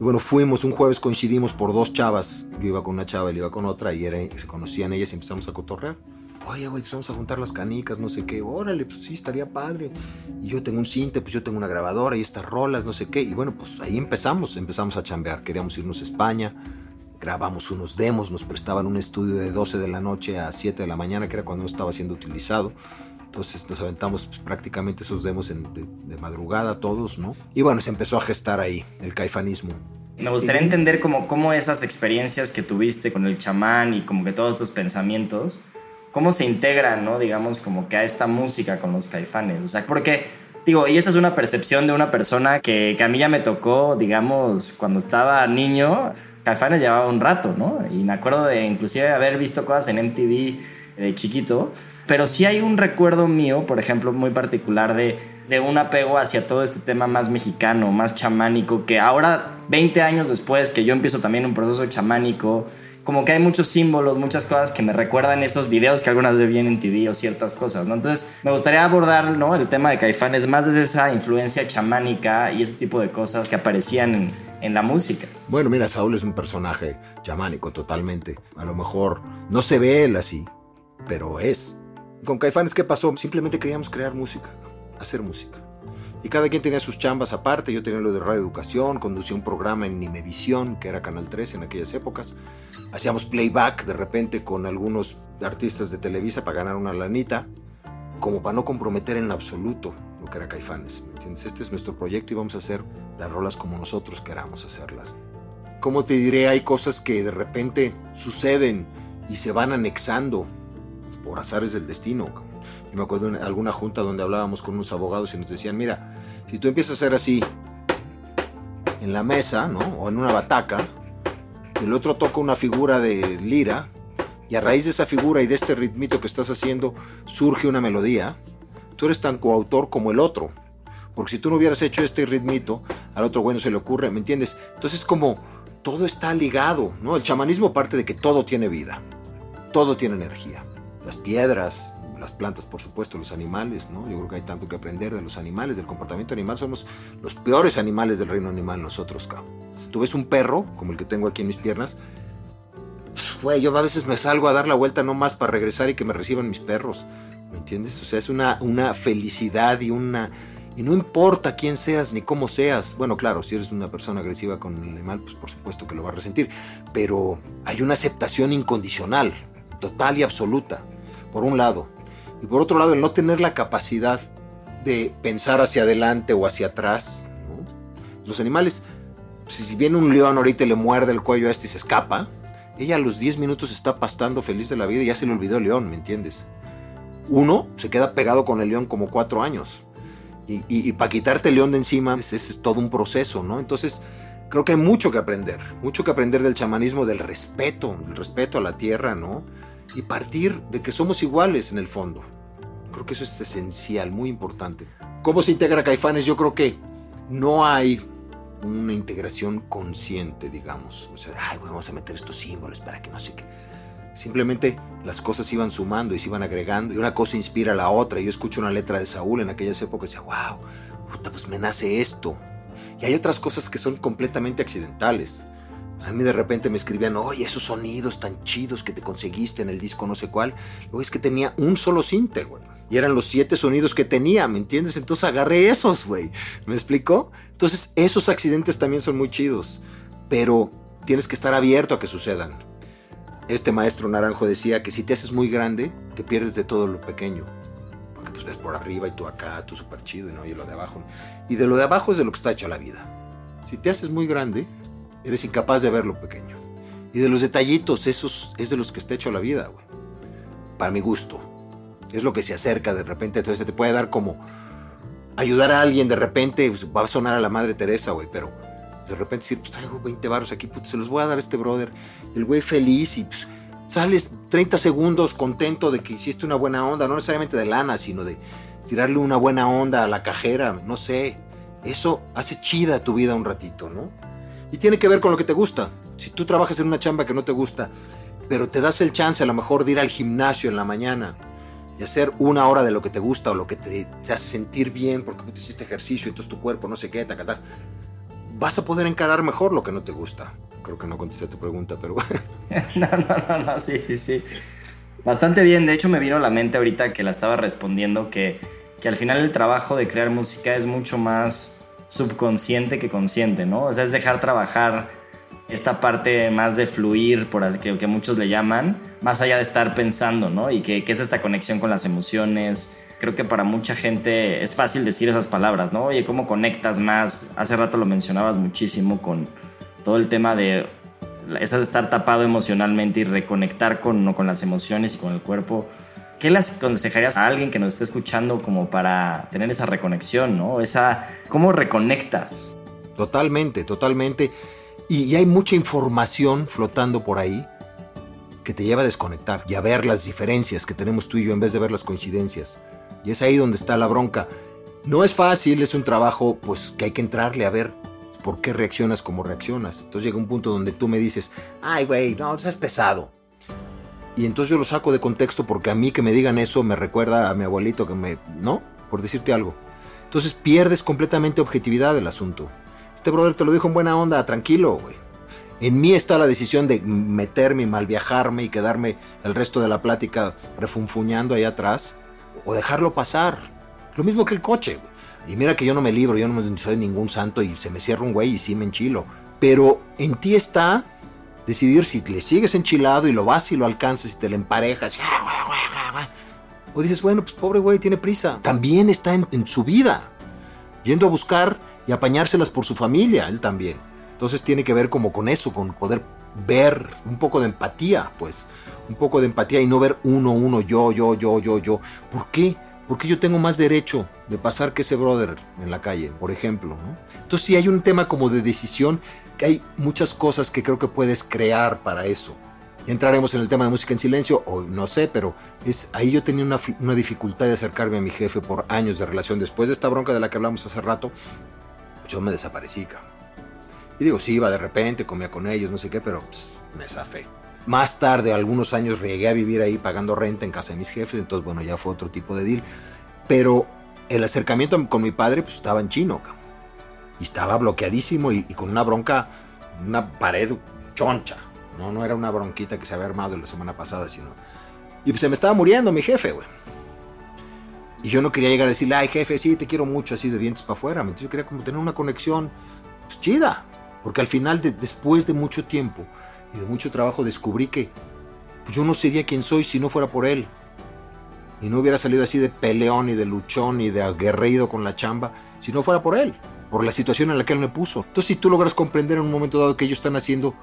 Y bueno, fuimos, un jueves coincidimos por dos chavas. Yo iba con una chava, él iba con otra, y era, se conocían ellas y empezamos a cotorrear oye, güey, pues vamos a juntar las canicas, no sé qué, órale, pues sí, estaría padre. Y yo tengo un cinte, pues yo tengo una grabadora y estas rolas, no sé qué. Y bueno, pues ahí empezamos, empezamos a chambear. Queríamos irnos a España, grabamos unos demos, nos prestaban un estudio de 12 de la noche a 7 de la mañana, que era cuando no estaba siendo utilizado. Entonces nos aventamos pues, prácticamente esos demos de, madrugada todos, ¿no? Y bueno, se empezó a gestar ahí el caifanismo. Me gustaría entender cómo, cómo esas experiencias que tuviste con el chamán y como que todos estos pensamientos, cómo se integran, ¿no? Digamos, como que a esta música con los caifanes. O sea, porque, digo, y esta es una percepción de una persona que, que a mí ya me tocó, digamos, cuando estaba niño, caifanes llevaba un rato, ¿no? Y me acuerdo de inclusive haber visto cosas en MTV de chiquito pero sí hay un recuerdo mío, por ejemplo, muy particular de, de un apego hacia todo este tema más mexicano, más chamánico, que ahora, 20 años después, que yo empiezo también un proceso chamánico, como que hay muchos símbolos, muchas cosas que me recuerdan esos videos que algunas veces vienen en TV o ciertas cosas, ¿no? Entonces, me gustaría abordar, ¿no? El tema de Caifanes más desde esa influencia chamánica y ese tipo de cosas que aparecían en, en la música. Bueno, mira, Saúl es un personaje chamánico totalmente. A lo mejor no se ve él así, pero es. Con Caifanes, ¿qué pasó? Simplemente queríamos crear música, hacer música. Y cada quien tenía sus chambas aparte. Yo tenía lo de Radio Educación, conducía un programa en Nimevisión, que era Canal 13 en aquellas épocas. Hacíamos playback de repente con algunos artistas de Televisa para ganar una lanita, como para no comprometer en absoluto lo que era Caifanes. entiendes? Este es nuestro proyecto y vamos a hacer las rolas como nosotros queramos hacerlas. Como te diré, hay cosas que de repente suceden y se van anexando por azares del destino. Yo me acuerdo de alguna junta donde hablábamos con unos abogados y nos decían, mira, si tú empiezas a hacer así en la mesa, ¿no? O en una bataca, el otro toca una figura de lira, y a raíz de esa figura y de este ritmito que estás haciendo surge una melodía, tú eres tan coautor como el otro. Porque si tú no hubieras hecho este ritmito, al otro bueno se le ocurre, ¿me entiendes? Entonces como todo está ligado, ¿no? El chamanismo parte de que todo tiene vida, todo tiene energía las piedras, las plantas, por supuesto, los animales, ¿no? Yo creo que hay tanto que aprender de los animales, del comportamiento animal. Somos los peores animales del reino animal nosotros, cabrón. Si tú ves un perro, como el que tengo aquí en mis piernas, pues, güey, yo a veces me salgo a dar la vuelta no más para regresar y que me reciban mis perros. ¿Me entiendes? O sea, es una, una felicidad y una... Y no importa quién seas ni cómo seas. Bueno, claro, si eres una persona agresiva con el animal, pues por supuesto que lo va a resentir. Pero hay una aceptación incondicional, total y absoluta por un lado. Y por otro lado, el no tener la capacidad de pensar hacia adelante o hacia atrás. Los animales, si viene un león ahorita y le muerde el cuello a este y se escapa, ella a los 10 minutos está pastando feliz de la vida y ya se le olvidó el león, ¿me entiendes? Uno se queda pegado con el león como cuatro años. Y, para quitarte el león de encima es todo un proceso, ¿no? Entonces, creo que hay mucho que aprender, mucho que aprender del chamanismo, del respeto, el respeto a la tierra, ¿no? Y partir de que somos iguales en el fondo. Creo que eso es esencial, muy importante. ¿Cómo se integra Caifanes? Yo creo que no hay una integración consciente, digamos. O sea, ay, vamos a meter estos símbolos para que no sé qué. Simplemente las cosas iban sumando y se iban agregando y una cosa inspira a la otra. Yo escucho una letra de Saúl en aquellas épocas y decía, wow, puta, pues me nace esto. Y hay otras cosas que son completamente accidentales. A mí de repente me escribían, oye, esos sonidos tan chidos que te conseguiste en el disco no sé cuál. Luego es que tenía un solo cinte, güey. Y eran los siete sonidos que tenía, ¿me entiendes? Entonces agarré esos, güey. ¿Me explicó? Entonces esos accidentes también son muy chidos. Pero tienes que estar abierto a que sucedan. Este maestro naranjo decía que si te haces muy grande, te pierdes de todo lo pequeño. Porque pues ves por arriba y tú acá, tú súper chido y no, y lo de abajo. Y de lo de abajo es de lo que está hecha la vida. Si te haces muy grande, eres incapaz de verlo pequeño. Y de los detallitos, esos es de los que está hecho la vida, güey. Para mi gusto. Es lo que se acerca de repente, entonces te puede dar como ayudar a alguien de repente, pues, va a sonar a la madre Teresa, güey, pero de repente decir, pues traigo 20 baros aquí, pues se los voy a dar a este brother. El güey feliz y pues sales 30 segundos contento de que hiciste una buena onda, no necesariamente de lana, sino de tirarle una buena onda a la cajera, no sé. Eso hace chida tu vida un ratito, ¿no? Y tiene que ver con lo que te gusta. Si tú trabajas en una chamba que no te gusta, pero te das el chance a lo mejor de ir al gimnasio en la mañana y hacer una hora de lo que te gusta o lo que te, hace sentir bien porque tú hiciste ejercicio entonces tu cuerpo no sé qué, ta, vas a poder encarar mejor lo que no te gusta. Creo que no contesté tu pregunta, pero... no, no, no, no, sí, sí, sí. Bastante bien. De hecho, me vino a la mente ahorita que la estaba respondiendo que, que al final el trabajo de crear música es mucho más subconsciente que consciente, ¿no? O sea, es dejar trabajar esta parte más de fluir, por que, muchos le llaman, más allá de estar pensando, ¿no? Y que, es esta conexión con las emociones, creo que para mucha gente es fácil decir esas palabras, ¿no? Oye, ¿cómo conectas más? Hace rato lo mencionabas muchísimo con todo el tema de esa de estar tapado emocionalmente y reconectar con, con las emociones y con el cuerpo. ¿Qué le aconsejarías a alguien que nos esté escuchando como para tener esa reconexión, ¿no? Esa, ¿Cómo reconectas? Totalmente, totalmente. Y, hay mucha información flotando por ahí que te lleva a desconectar y a ver las diferencias que tenemos tú y yo en vez de ver las coincidencias. Y es ahí donde está la bronca. No es fácil, es un trabajo pues que hay que entrarle a ver por qué reaccionas como reaccionas. Entonces llega un punto donde tú me dices, ay güey, no, es pesado. Y entonces yo lo saco de contexto porque a mí que me digan eso me recuerda a mi abuelito que me... ¿No? Por decirte algo. Entonces pierdes completamente objetividad del asunto. Este brother te lo dijo en buena onda, tranquilo, güey. En mí está la decisión de meterme, mal viajarme y quedarme el resto de la plática refunfuñando ahí atrás o dejarlo pasar. Lo mismo que el coche. Y mira que yo no me libro, yo no soy ningún santo y se me cierra un güey y sí me enchilo. Pero en ti está decidir si le sigues enchilado y lo vas y lo alcanzas y te le emparejas. O dices, bueno, pues pobre güey, tiene prisa. También está en, en su vida, yendo a buscar y apañárselas por su familia, él también. Entonces tiene que ver como con eso, con poder ver un poco de empatía, pues, un poco de empatía y no ver uno, uno, yo, yo, yo, yo, yo. ¿Por qué? Porque yo tengo más derecho de pasar que ese brother en la calle, por ejemplo. ¿no? Entonces sí hay un tema como de decisión, hay muchas cosas que creo que puedes crear para eso. Entraremos en el tema de música en silencio, o no sé, pero es ahí yo tenía una, una dificultad de acercarme a mi jefe por años de relación. Después de esta bronca de la que hablamos hace rato, yo me desaparecí, cabrón. Y digo, sí, iba de repente, comía con ellos, no sé qué, pero pues, me zafé. Más tarde, algunos años, llegué a vivir ahí pagando renta en casa de mis jefes, entonces, bueno, ya fue otro tipo de deal. Pero el acercamiento con mi padre, pues estaba en chino, cabrón. Y estaba bloqueadísimo y, con una bronca, una pared choncha. No, no era una bronquita que se había armado la semana pasada, sino... Y pues se me estaba muriendo mi jefe, güey. Y yo no quería llegar a decirle, ay jefe, sí, te quiero mucho, así de dientes para afuera. Entonces yo quería como tener una conexión pues, chida. Porque al final, de, después de mucho tiempo y de mucho trabajo, descubrí que pues, yo no sería quien soy si no fuera por él. Y no hubiera salido así de peleón y de luchón y de aguerrido con la chamba si no fuera por él. Por la situación en la que él me puso. Entonces, si tú logras comprender en un momento dado que ellos están haciendo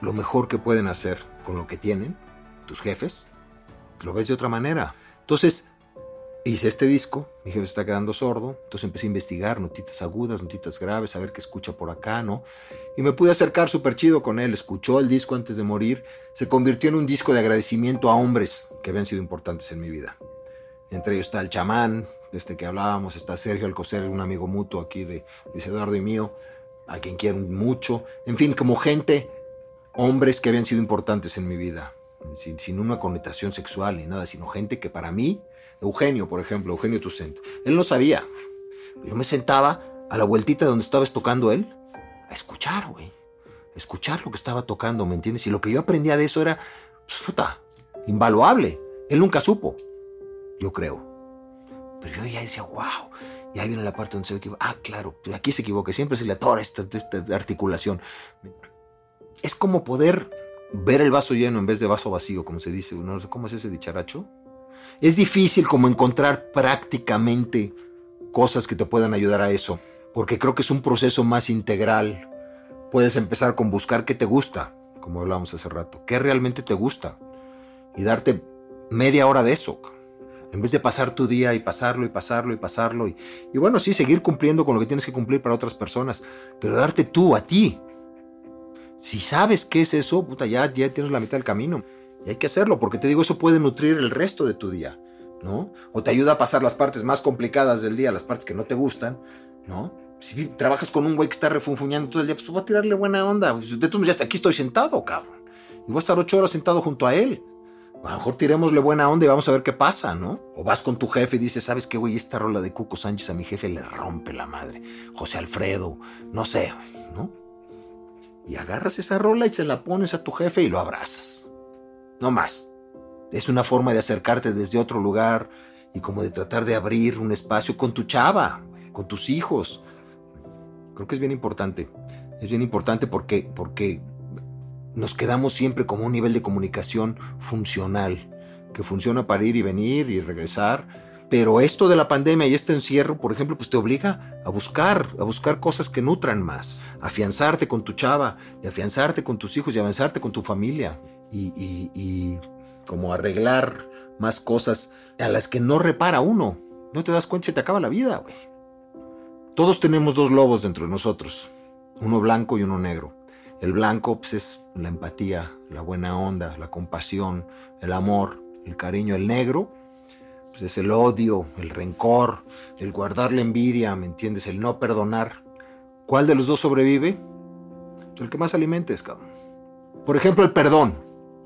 lo mejor que pueden hacer con lo que tienen, tus jefes, lo ves de otra manera. Entonces, hice este disco, mi jefe está quedando sordo, entonces empecé a investigar notitas agudas, notitas graves, a ver qué escucha por acá, ¿no? Y me pude acercar súper chido con él, escuchó el disco antes de morir, se convirtió en un disco de agradecimiento a hombres que habían sido importantes en mi vida. Entre ellos está el chamán, este que hablábamos, está Sergio Alcocer, un amigo mutuo aquí de Luis Eduardo y mío, a quien quiero mucho, en fin, como gente, hombres que habían sido importantes en mi vida, sin, sin una connotación sexual ni nada, sino gente que para mí Eugenio, por ejemplo, Eugenio Tucent. Él no sabía. Yo me sentaba a la vueltita donde estaba tocando él a escuchar, güey. Escuchar lo que estaba tocando, ¿me entiendes? Y lo que yo aprendía de eso era, pues, puta, invaluable. Él nunca supo, yo creo. Pero yo ya decía, wow. Y ahí viene la parte donde se equivoca. Ah, claro, aquí se equivoca. Siempre se le atora esta, esta articulación. Es como poder ver el vaso lleno en vez de vaso vacío, como se dice. No sé cómo es ese dicharacho es difícil como encontrar prácticamente cosas que te puedan ayudar a eso, porque creo que es un proceso más integral. Puedes empezar con buscar qué te gusta, como hablábamos hace rato, qué realmente te gusta, y darte media hora de eso, en vez de pasar tu día y pasarlo y pasarlo y pasarlo, y, y bueno, sí, seguir cumpliendo con lo que tienes que cumplir para otras personas, pero darte tú a ti. Si sabes qué es eso, puta, ya, ya tienes la mitad del camino. Y hay que hacerlo, porque te digo, eso puede nutrir el resto de tu día, ¿no? O te ayuda a pasar las partes más complicadas del día, las partes que no te gustan, ¿no? Si trabajas con un güey que está refunfuñando todo el día, pues va a tirarle buena onda. De tú ya hasta aquí estoy sentado, cabrón. Y voy a estar ocho horas sentado junto a él. A lo mejor tirémosle buena onda y vamos a ver qué pasa, ¿no? O vas con tu jefe y dices, ¿sabes qué, güey? Esta rola de Cuco Sánchez a mi jefe le rompe la madre. José Alfredo, no sé, ¿no? Y agarras esa rola y se la pones a tu jefe y lo abrazas no más. Es una forma de acercarte desde otro lugar y como de tratar de abrir un espacio con tu chava, con tus hijos. Creo que es bien importante. Es bien importante porque, porque nos quedamos siempre como un nivel de comunicación funcional, que funciona para ir y venir y regresar, Pero esto de la pandemia y este encierro, por ejemplo, pues te obliga a buscar, a buscar cosas que nutran más, afianzarte con tu chava, y afianzarte con tus hijos y avanzarte con tu familia y, y, y como arreglar más cosas a las que no repara uno. No te das cuenta, se te acaba la vida, güey. Todos tenemos dos lobos dentro de nosotros, uno blanco y uno negro. El blanco pues, es la empatía, la buena onda, la compasión, el amor, el cariño. El negro pues, es el odio, el rencor, el guardar la envidia, ¿me entiendes? El no perdonar. ¿Cuál de los dos sobrevive? Pues, el que más alimentes, cabrón. Por ejemplo, el perdón.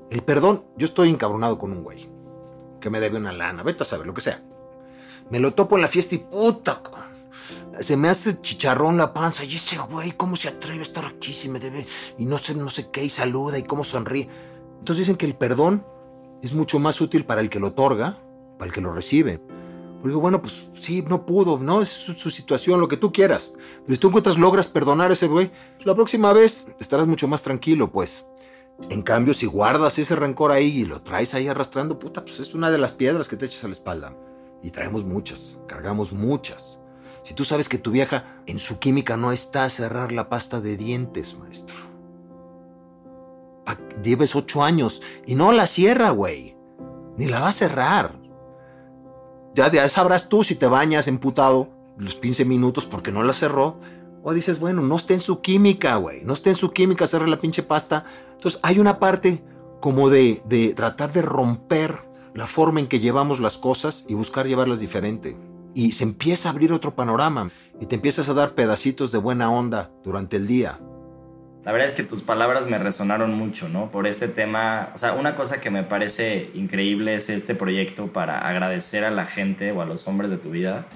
El perdón, yo estoy encabronado con un güey que me debe una lana, vete a saber, lo que sea. Me lo topo en la fiesta y puta, se me hace chicharrón la panza. Y ese güey, ¿cómo se atreve a estar aquí si me debe? Y no sé, no sé qué, y saluda y cómo sonríe. Entonces dicen que el perdón es mucho más útil para el que lo otorga, para el que lo recibe. Porque bueno, pues sí, no pudo, ¿no? Es su, situación, lo que tú quieras. Pero si tú encuentras, logras perdonar a ese güey, pues la próxima vez estarás mucho más tranquilo, pues. En cambio, si guardas ese rencor ahí y lo traes ahí arrastrando, puta, pues es una de las piedras que te echas a la espalda. Y traemos muchas, cargamos muchas. Si tú sabes que tu vieja en su química no está a cerrar la pasta de dientes, maestro. Lleves ocho años y no la cierra, güey. Ni la va a cerrar. Ya, sabrás tú si te bañas emputado los 15 minutos porque no la cerró. O dices, bueno, no esté en su química, güey. No esté en su química, cerrar la pinche pasta. Entonces hay una parte como de, de tratar de romper la forma en que llevamos las cosas y buscar llevarlas diferente. Y se empieza a abrir otro panorama y te empiezas a dar pedacitos de buena onda durante el día. La verdad es que tus palabras me resonaron mucho, ¿no? Por este tema, o sea, una cosa que me parece increíble es este proyecto para agradecer a la gente o a los hombres de tu vida.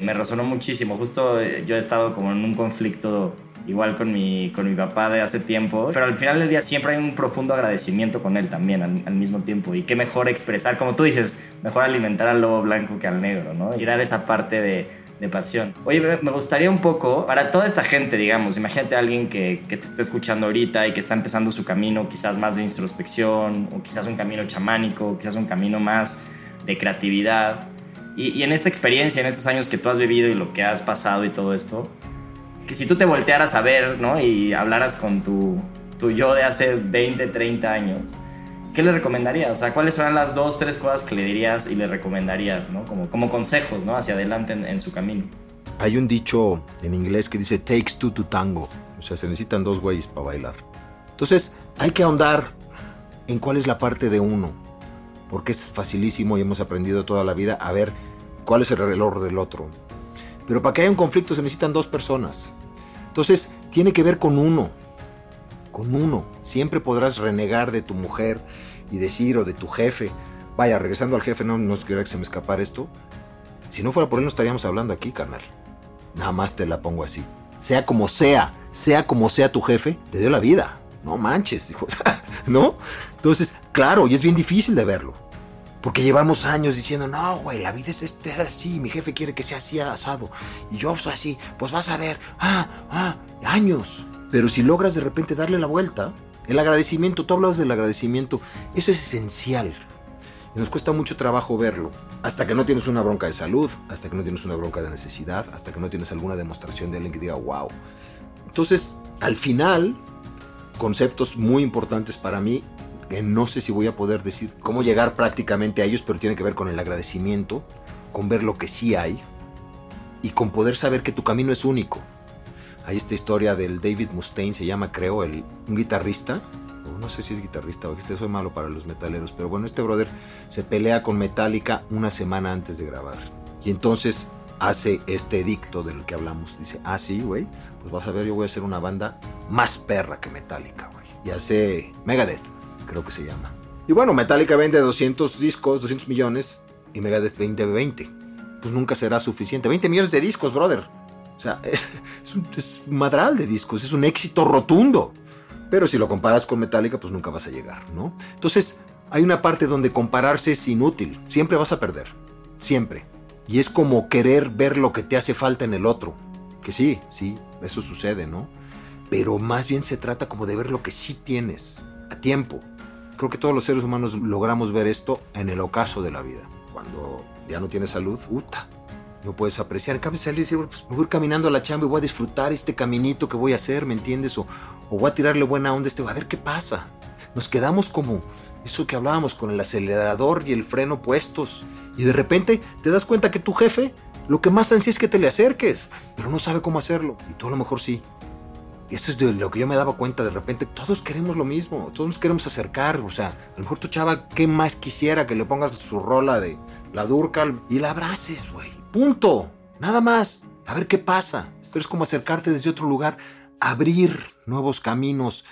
Me resonó muchísimo, justo eh, yo he estado como en un conflicto igual con mi, con mi papá de hace tiempo, pero al final del día siempre hay un profundo agradecimiento con él también al, mismo tiempo. Y qué mejor expresar, como tú dices, mejor alimentar al lobo blanco que al negro, ¿no? Y dar esa parte de, de pasión. Oye, me gustaría un poco, para toda esta gente, digamos, imagínate a alguien que, que, te está escuchando ahorita y que está empezando su camino quizás más de introspección, o quizás un camino chamánico, quizás un camino más de creatividad. Y, y en esta experiencia, en estos años que tú has vivido y lo que has pasado y todo esto, que si tú te voltearas a ver, ¿no? Y hablaras con tu, tu yo de hace 20, 30 años, ¿qué le recomendarías? O sea, ¿cuáles son las dos, tres cosas que le dirías y le recomendarías, ¿no? Como, como consejos, ¿no? Hacia adelante en, su camino. Hay un dicho en inglés que dice takes two to tango. O sea, se necesitan dos güeyes para bailar. Entonces, hay que ahondar en cuál es la parte de uno. Porque es facilísimo y hemos aprendido toda la vida a ver cuál es el reloj del otro. Pero para que haya un conflicto se necesitan dos personas. Entonces, tiene que ver con uno. Con uno. Siempre podrás renegar de tu mujer y decir o de tu jefe. Vaya, regresando al jefe, no, no quiero que se me escapara esto. Si no fuera por él, no estaríamos hablando aquí, carnal. Nada más te la pongo así. Sea como sea, sea como sea tu jefe, te dio la vida. No manches, hijo. ¿No? Entonces, claro, y es bien difícil de verlo. Porque llevamos años diciendo, no, güey, la vida es este, así, mi jefe quiere que sea así asado. Y yo soy así, pues vas a ver, ah, ah, años. Pero si logras de repente darle la vuelta, el agradecimiento, tú hablas del agradecimiento, eso es esencial. Y nos cuesta mucho trabajo verlo. Hasta que no tienes una bronca de salud, hasta que no tienes una bronca de necesidad, hasta que no tienes alguna demostración de alguien que diga, wow. Entonces, al final, conceptos muy importantes para mí que no sé si voy a poder decir cómo llegar prácticamente a ellos, pero tiene que ver con el agradecimiento, con ver lo que sí hay y con poder saber que tu camino es único. Hay esta historia del David Mustaine, se llama creo, el, un guitarrista, no sé si es guitarrista o este soy malo para los metaleros, pero bueno, este brother se pelea con Metallica una semana antes de grabar. Y entonces hace este edicto del que hablamos. Dice, ah, sí, güey, pues vas a ver, yo voy a hacer una banda más perra que Metallica, güey. Y hace Megadeth creo que se llama. Y bueno, Metallica vende 200 discos, 200 millones, y Megadeth 20 20. Pues nunca será suficiente. 20 millones de discos, brother. O sea, es, un, es un madral de discos, es un éxito rotundo. Pero si lo comparas con Metallica, pues nunca vas a llegar, ¿no? Entonces, hay una parte donde compararse es inútil. Siempre vas a perder. Siempre. Y es como querer ver lo que te hace falta en el otro. Que sí, sí, eso sucede, ¿no? Pero más bien se trata como de ver lo que sí tienes a tiempo. Creo que todos los seres humanos logramos ver esto en el ocaso de la vida. cuando ya no tienes salud, puta, no puedes apreciar. En cambio, salir y decir, pues me voy caminando a la chamba y voy a disfrutar este caminito que voy a hacer, ¿me entiendes? O, o voy a tirarle buena onda a este, a ver qué pasa. Nos quedamos como eso que hablábamos con el acelerador y el freno puestos. Y de repente te das cuenta que tu jefe lo que más ansía es que te le acerques, pero no sabe cómo hacerlo. Y tú a lo mejor sí. Y eso es de lo que yo me daba cuenta de repente. Todos queremos lo mismo, todos nos queremos acercar. O sea, a lo mejor tu chava, ¿qué más quisiera que le pongas su rola de la Durcal y la abraces, güey? Punto. Nada más. A ver qué pasa. Pero es como acercarte desde otro lugar, abrir nuevos caminos,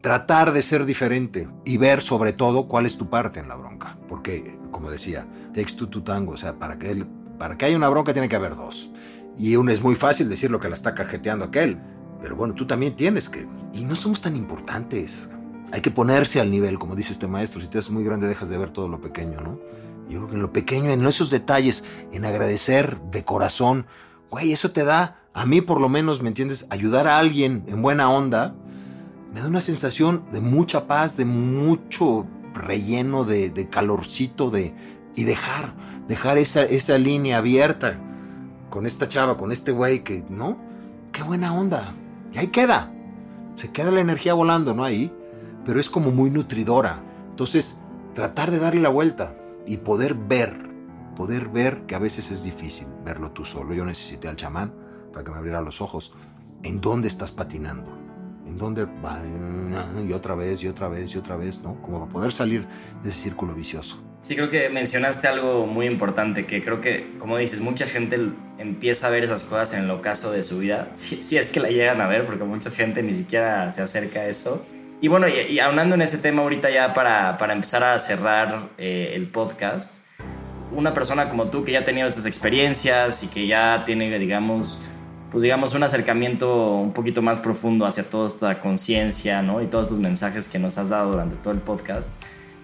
tratar de ser diferente y ver sobre todo cuál es tu parte en la bronca. Porque, como decía, takes two to tango. O sea, para que, él, para que haya una bronca tiene que haber dos. Y uno es muy fácil decir lo que la está cajeteando aquel. Pero bueno, tú también tienes que... Y no somos tan importantes. Hay que ponerse al nivel, como dice este maestro. Si te haces muy grande, dejas de ver todo lo pequeño, ¿no? Yo creo que en lo pequeño, en esos detalles, en agradecer de corazón, güey, eso te da, a mí por lo menos, ¿me entiendes? Ayudar a alguien en buena onda, me da una sensación de mucha paz, de mucho relleno, de, de calorcito, de, y dejar, dejar esa, esa línea abierta con esta chava, con este güey que, ¿no? Qué buena onda. Y ahí queda. Se queda la energía volando, ¿no? Ahí. Pero es como muy nutridora. Entonces, tratar de darle la vuelta y poder ver, poder ver que a veces es difícil verlo tú solo. Yo necesité al chamán para que me abriera los ojos. ¿En dónde estás patinando? ¿En dónde va? Y otra vez, y otra vez, y otra vez, ¿no? Como para poder salir de ese círculo vicioso. Sí, creo que mencionaste algo muy importante, que creo que, como dices, mucha gente empieza a ver esas cosas en el ocaso de su vida, si, es que la llegan a ver, porque mucha gente ni siquiera se acerca a eso. Y bueno, y, y aunando en ese tema ahorita ya para, para empezar a cerrar eh, el podcast, una persona como tú que ya ha tenido estas experiencias y que ya tiene, digamos, pues digamos, un acercamiento un poquito más profundo hacia toda esta conciencia, ¿no? Y todos estos mensajes que nos has dado durante todo el podcast.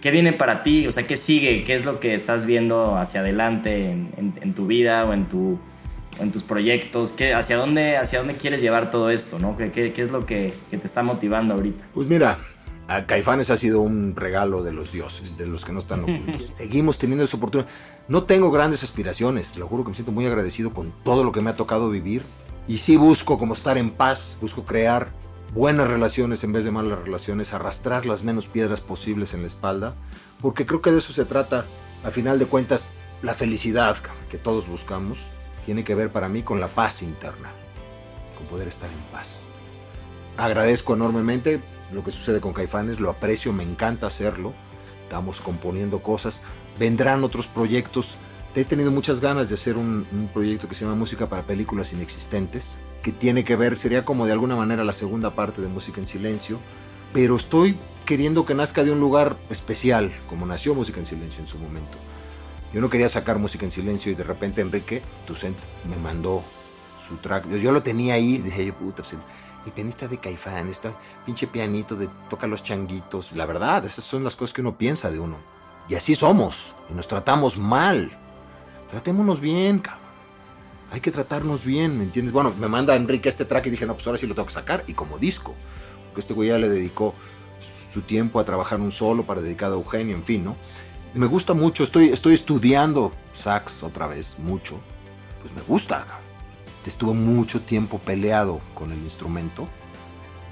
¿Qué viene para ti? O sea, ¿qué sigue? ¿Qué es lo que estás viendo hacia adelante en, en, en tu vida o en, tu, o en tus proyectos? ¿Qué, hacia, dónde, ¿Hacia dónde quieres llevar todo esto? ¿no? ¿Qué, qué, qué es lo que, que, te está motivando ahorita? Pues mira, a Caifanes ha sido un regalo de los dioses, de los que no están ocultos. Seguimos teniendo esa oportunidad. No tengo grandes aspiraciones, te lo juro que me siento muy agradecido con todo lo que me ha tocado vivir. Y sí busco como estar en paz, busco crear buenas relaciones en vez de malas relaciones, arrastrar las menos piedras posibles en la espalda, porque creo que de eso se trata, a final de cuentas, la felicidad que todos buscamos tiene que ver para mí con la paz interna, con poder estar en paz. Agradezco enormemente lo que sucede con Caifanes, lo aprecio, me encanta hacerlo, estamos componiendo cosas, vendrán otros proyectos, he tenido muchas ganas de hacer un, un, proyecto que se llama Música para Películas Inexistentes, que tiene que ver, sería como de alguna manera la segunda parte de Música en Silencio, pero estoy queriendo que nazca de un lugar especial, como nació Música en Silencio en su momento. Yo no quería sacar Música en Silencio y de repente Enrique Tucent me mandó su track. Yo, yo lo tenía ahí y dije, yo, puta, pues, el pianista de Caifán, este pinche pianito de toca los changuitos. La verdad, esas son las cosas que uno piensa de uno. Y así somos, y nos tratamos mal. Tratémonos bien, cabrón. Hay que tratarnos bien, ¿me entiendes? Bueno, me manda Enrique este track y dije, no, pues ahora sí lo tengo que sacar. Y como disco. Porque este güey ya le dedicó su tiempo a trabajar un solo para dedicar a Eugenio, en fin, ¿no? Me gusta mucho, estoy, estoy estudiando sax otra vez, mucho. Pues me gusta. Estuve mucho tiempo peleado con el instrumento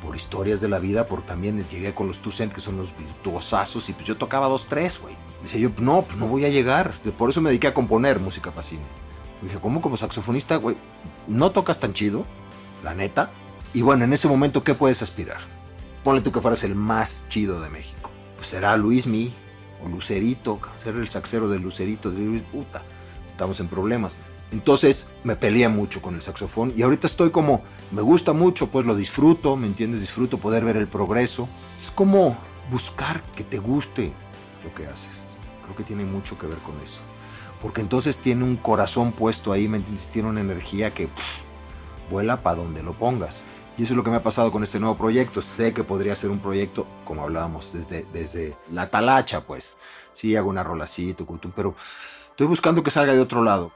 por historias de la vida, por también llegué con los Tucent, que son los virtuosazos, y pues yo tocaba dos, tres, güey. Dice yo, no, pues no voy a llegar. Por eso me dediqué a componer música para cine. Y dije, ¿cómo como saxofonista, güey? No tocas tan chido, la neta. Y bueno, en ese momento, ¿qué puedes aspirar? Ponle tú que fueras el más chido de México. Pues será Luismi o Lucerito, ser el saxero de Lucerito. De puta, estamos en problemas. Entonces me peleé mucho con el saxofón y ahorita estoy como, me gusta mucho, pues lo disfruto, ¿me entiendes? Disfruto poder ver el progreso. Es como buscar que te guste lo que haces. Creo que tiene mucho que ver con eso. Porque entonces tiene un corazón puesto ahí, ¿me entiendes? Tiene una energía que vuela para donde lo pongas. Y eso es lo que me ha pasado con este nuevo proyecto. Sé que podría ser un proyecto, como hablábamos, desde, desde la talacha, pues. Sí, hago una rola así, pero estoy buscando que salga de otro lado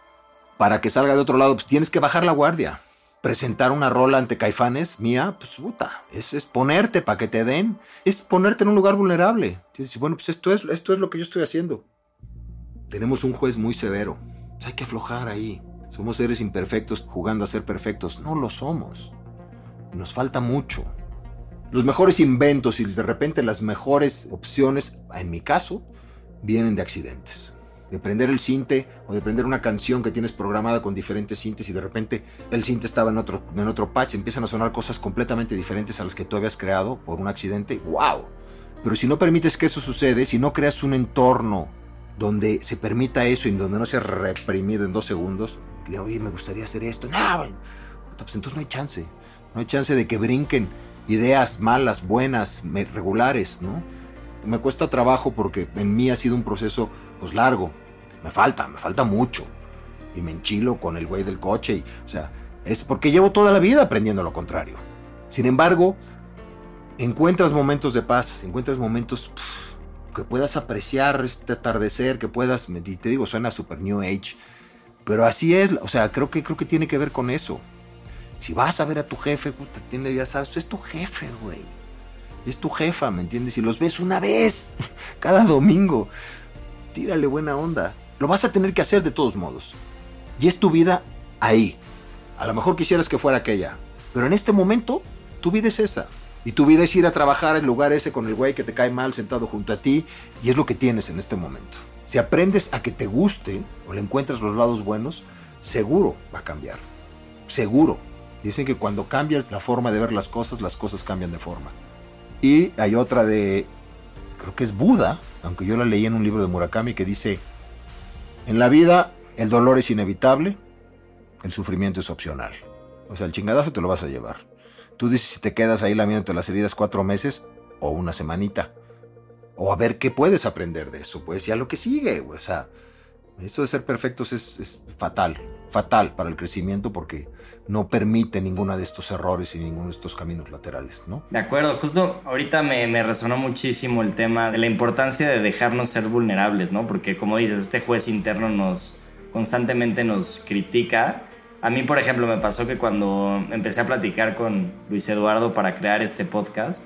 para que salga de otro lado, pues tienes que bajar la guardia. Presentar una rola ante caifanes mía, pues puta, eso es ponerte para que te den, es ponerte en un lugar vulnerable. Tienes bueno, pues esto es, esto es lo que yo estoy haciendo. Tenemos un juez muy severo. hay que aflojar ahí. Somos seres imperfectos jugando a ser perfectos. No lo somos. Nos falta mucho. Los mejores inventos y de repente las mejores opciones, en mi caso, vienen de accidentes de prender el cinte o de prender una canción que tienes programada con diferentes cintes y de repente el cinte estaba en otro, en otro patch, empiezan a sonar cosas completamente diferentes a las que tú habías creado por un accidente, ¡wow! Pero si no permites que eso sucede, si no creas un entorno donde se permita eso y donde no sea reprimido en dos segundos, que oye, me gustaría hacer esto, no, pues entonces no hay chance, no hay chance de que brinquen ideas malas, buenas, regulares, ¿no? Me cuesta trabajo porque en mí ha sido un proceso pues largo. Me falta, me falta mucho. Y me enchilo con el güey del coche. Y, o sea, es porque llevo toda la vida aprendiendo lo contrario. Sin embargo, encuentras momentos de paz, encuentras momentos que puedas apreciar este atardecer, que puedas, y te digo, suena super New Age, pero así es, o sea, creo que, creo que tiene que ver con eso. Si vas a ver a tu jefe, puta, tiene, ya sabes, es tu jefe, güey. Es tu jefa, ¿me entiendes? Y los ves una vez cada domingo tírale buena onda. Lo vas a tener que hacer de todos modos. Y es tu vida ahí. A lo mejor quisieras que fuera aquella. Pero en este momento, tu vida es esa. Y tu vida es ir a trabajar en lugar ese con el güey que te cae mal sentado junto a ti. Y es lo que tienes en este momento. Si aprendes a que te guste o le encuentras los lados buenos, seguro va a cambiar. Seguro. Dicen que cuando cambias la forma de ver las cosas, las cosas cambian de forma. Y hay otra de creo que es Buda, aunque yo la leí en un libro de Murakami que dice, en la vida el dolor es inevitable, el sufrimiento es opcional. O sea, el chingadazo te lo vas a llevar. Tú dices si te quedas ahí lamiéndote las heridas cuatro meses o una semanita. O a ver qué puedes aprender de eso, pues, ya lo que sigue. O sea, eso de ser perfectos es, es fatal, fatal para el crecimiento porque no permite ninguno de estos errores y ninguno de estos caminos laterales, ¿no? De acuerdo, justo ahorita me, me, resonó muchísimo el tema de la importancia de dejarnos ser vulnerables, ¿no? Porque como dices, este juez interno nos constantemente nos critica. A mí, por ejemplo, me pasó que cuando empecé a platicar con Luis Eduardo para crear este podcast,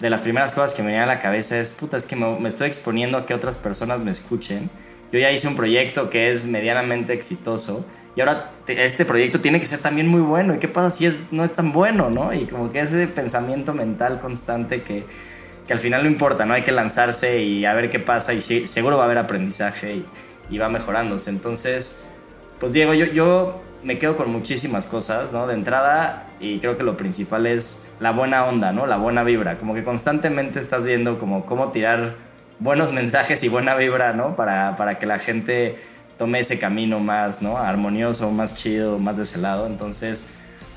de las primeras cosas que me venían a la cabeza es, puta, es que me, estoy exponiendo a que otras personas me escuchen. Yo ya hice un proyecto que es medianamente exitoso y ahora este proyecto tiene que ser también muy bueno. ¿Y qué pasa si es, no es tan bueno, no? Y como que ese pensamiento mental constante que, que al final no importa, ¿no? Hay que lanzarse y a ver qué pasa y seguro va a haber aprendizaje y, va mejorándose. Entonces, pues Diego, yo me quedo con muchísimas cosas, ¿no? De entrada, y creo que lo principal es la buena onda, ¿no? La buena vibra. Como que constantemente estás viendo como cómo tirar buenos mensajes y buena vibra, ¿no? Para, para que la gente tome ese camino más, ¿no? Armonioso, más chido, más de ese lado. Entonces,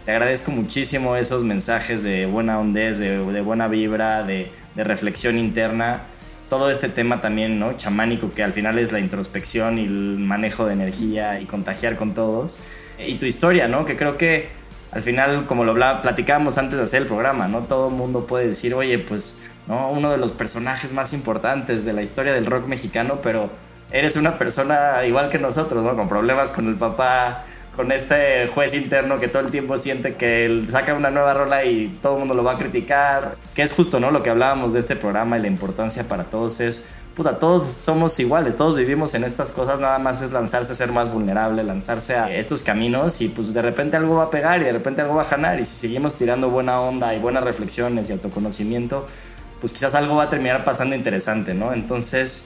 te agradezco muchísimo esos mensajes de buena hondez, de, de buena vibra, de, de, reflexión interna. Todo este tema también, ¿no? Chamánico, que al final es la introspección y el manejo de energía y contagiar con todos. Y tu historia, ¿no? Que creo que al final, como lo platicábamos antes de hacer el programa, ¿no? Todo el mundo puede decir, oye, pues, ¿no? Uno de los personajes más importantes de la historia del rock mexicano, pero eres una persona igual que nosotros, ¿no? Con problemas con el papá, con este juez interno que todo el tiempo siente que él saca una nueva rola y todo el mundo lo va a criticar. Que es justo, ¿no? Lo que hablábamos de este programa y la importancia para todos es, puta, todos somos iguales, todos vivimos en estas cosas, nada más es lanzarse a ser más vulnerable, lanzarse a estos caminos y pues de repente algo va a pegar y de repente algo va a ganar y si seguimos tirando buena onda y buenas reflexiones y autoconocimiento, pues quizás algo va a terminar pasando interesante, ¿no? Entonces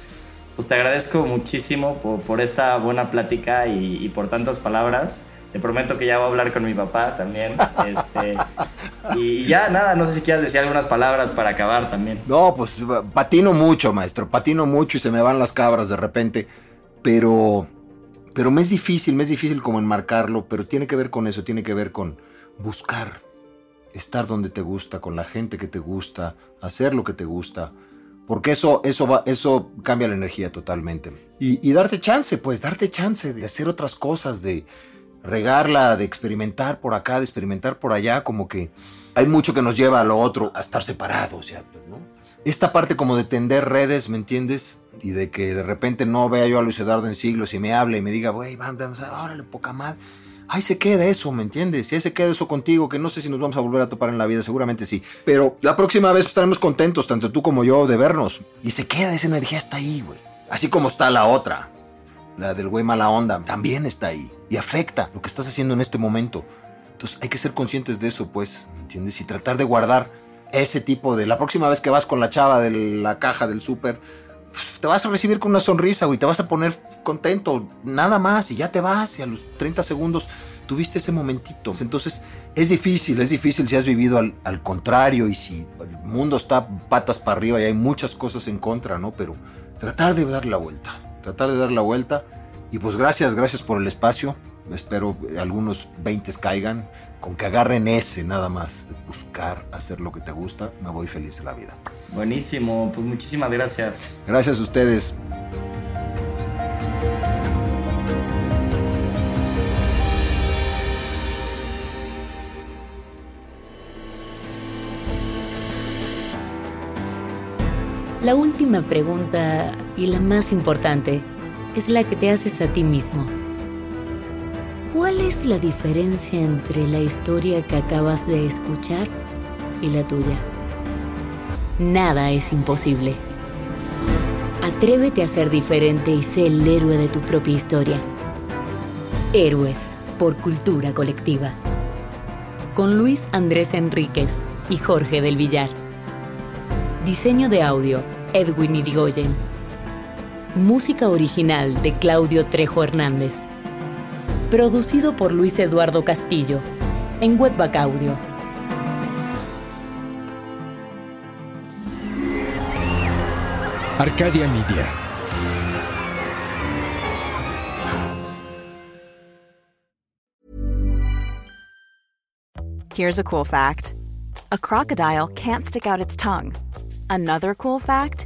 pues te agradezco muchísimo por, esta buena plática y, por tantas palabras. Te prometo que ya voy a hablar con mi papá también. Este, y, ya, nada, no sé si quieras decir algunas palabras para acabar también. No, pues patino mucho, maestro. Patino mucho y se me van las cabras de repente. Pero, pero me es difícil, me es difícil como enmarcarlo, pero tiene que ver con eso, tiene que ver con buscar, estar donde te gusta, con la gente que te gusta, hacer lo que te gusta porque eso, eso, va, eso cambia la energía totalmente. Y, darte chance, pues darte chance de hacer otras cosas, de regarla, de experimentar por acá, de experimentar por allá, como que hay mucho que nos lleva a lo otro, a estar separados, ya, ¿no? Esta parte como de tender redes, ¿me entiendes? Y de que de repente no vea yo a Luis Eduardo en siglos y me hable y me diga, güey, vamos, órale, poca madre ahí se queda eso, ¿me entiendes? Y ahí se queda eso contigo, que no sé si nos vamos a volver a topar en la vida, seguramente sí. Pero la próxima vez estaremos contentos, tanto tú como yo, de vernos. Y se queda esa energía, está ahí, güey. Así como está la otra. la del güey mala onda, también está ahí y afecta lo que estás haciendo en este momento. Entonces hay que ser conscientes de eso, pues, ¿entiendes? Y tratar de guardar ese tipo de... La próxima vez que vas con la chava de la caja del súper, te vas a recibir con una sonrisa, güey, te vas a poner contento, nada más, y ya te vas, y a los 30 segundos tuviste ese momentito. Entonces, es difícil, es difícil si has vivido al, al, contrario y si el mundo está patas para arriba y hay muchas cosas en contra, ¿no? Pero tratar de dar la vuelta, tratar de dar la vuelta. Y pues gracias, gracias por el espacio. Espero algunos 20 caigan. Con que agarren ese nada más, de buscar hacer lo que te gusta, me voy feliz de la vida. Buenísimo, pues muchísimas gracias. Gracias a ustedes. La última pregunta y la más importante es la que te haces a ti mismo. ¿Cuál es la diferencia entre la historia que acabas de escuchar y la tuya? Nada es imposible. Atrévete a ser diferente y sé el héroe de tu propia historia. Héroes por Cultura Colectiva. Con Luis Andrés Enríquez y Jorge del Villar. Diseño de audio, Edwin Irigoyen. Música original de Claudio Trejo Hernández. Producido por Luis Eduardo Castillo en Webback Audio. Arcadia Media. Here's a cool fact a crocodile can't stick out its tongue. Another cool fact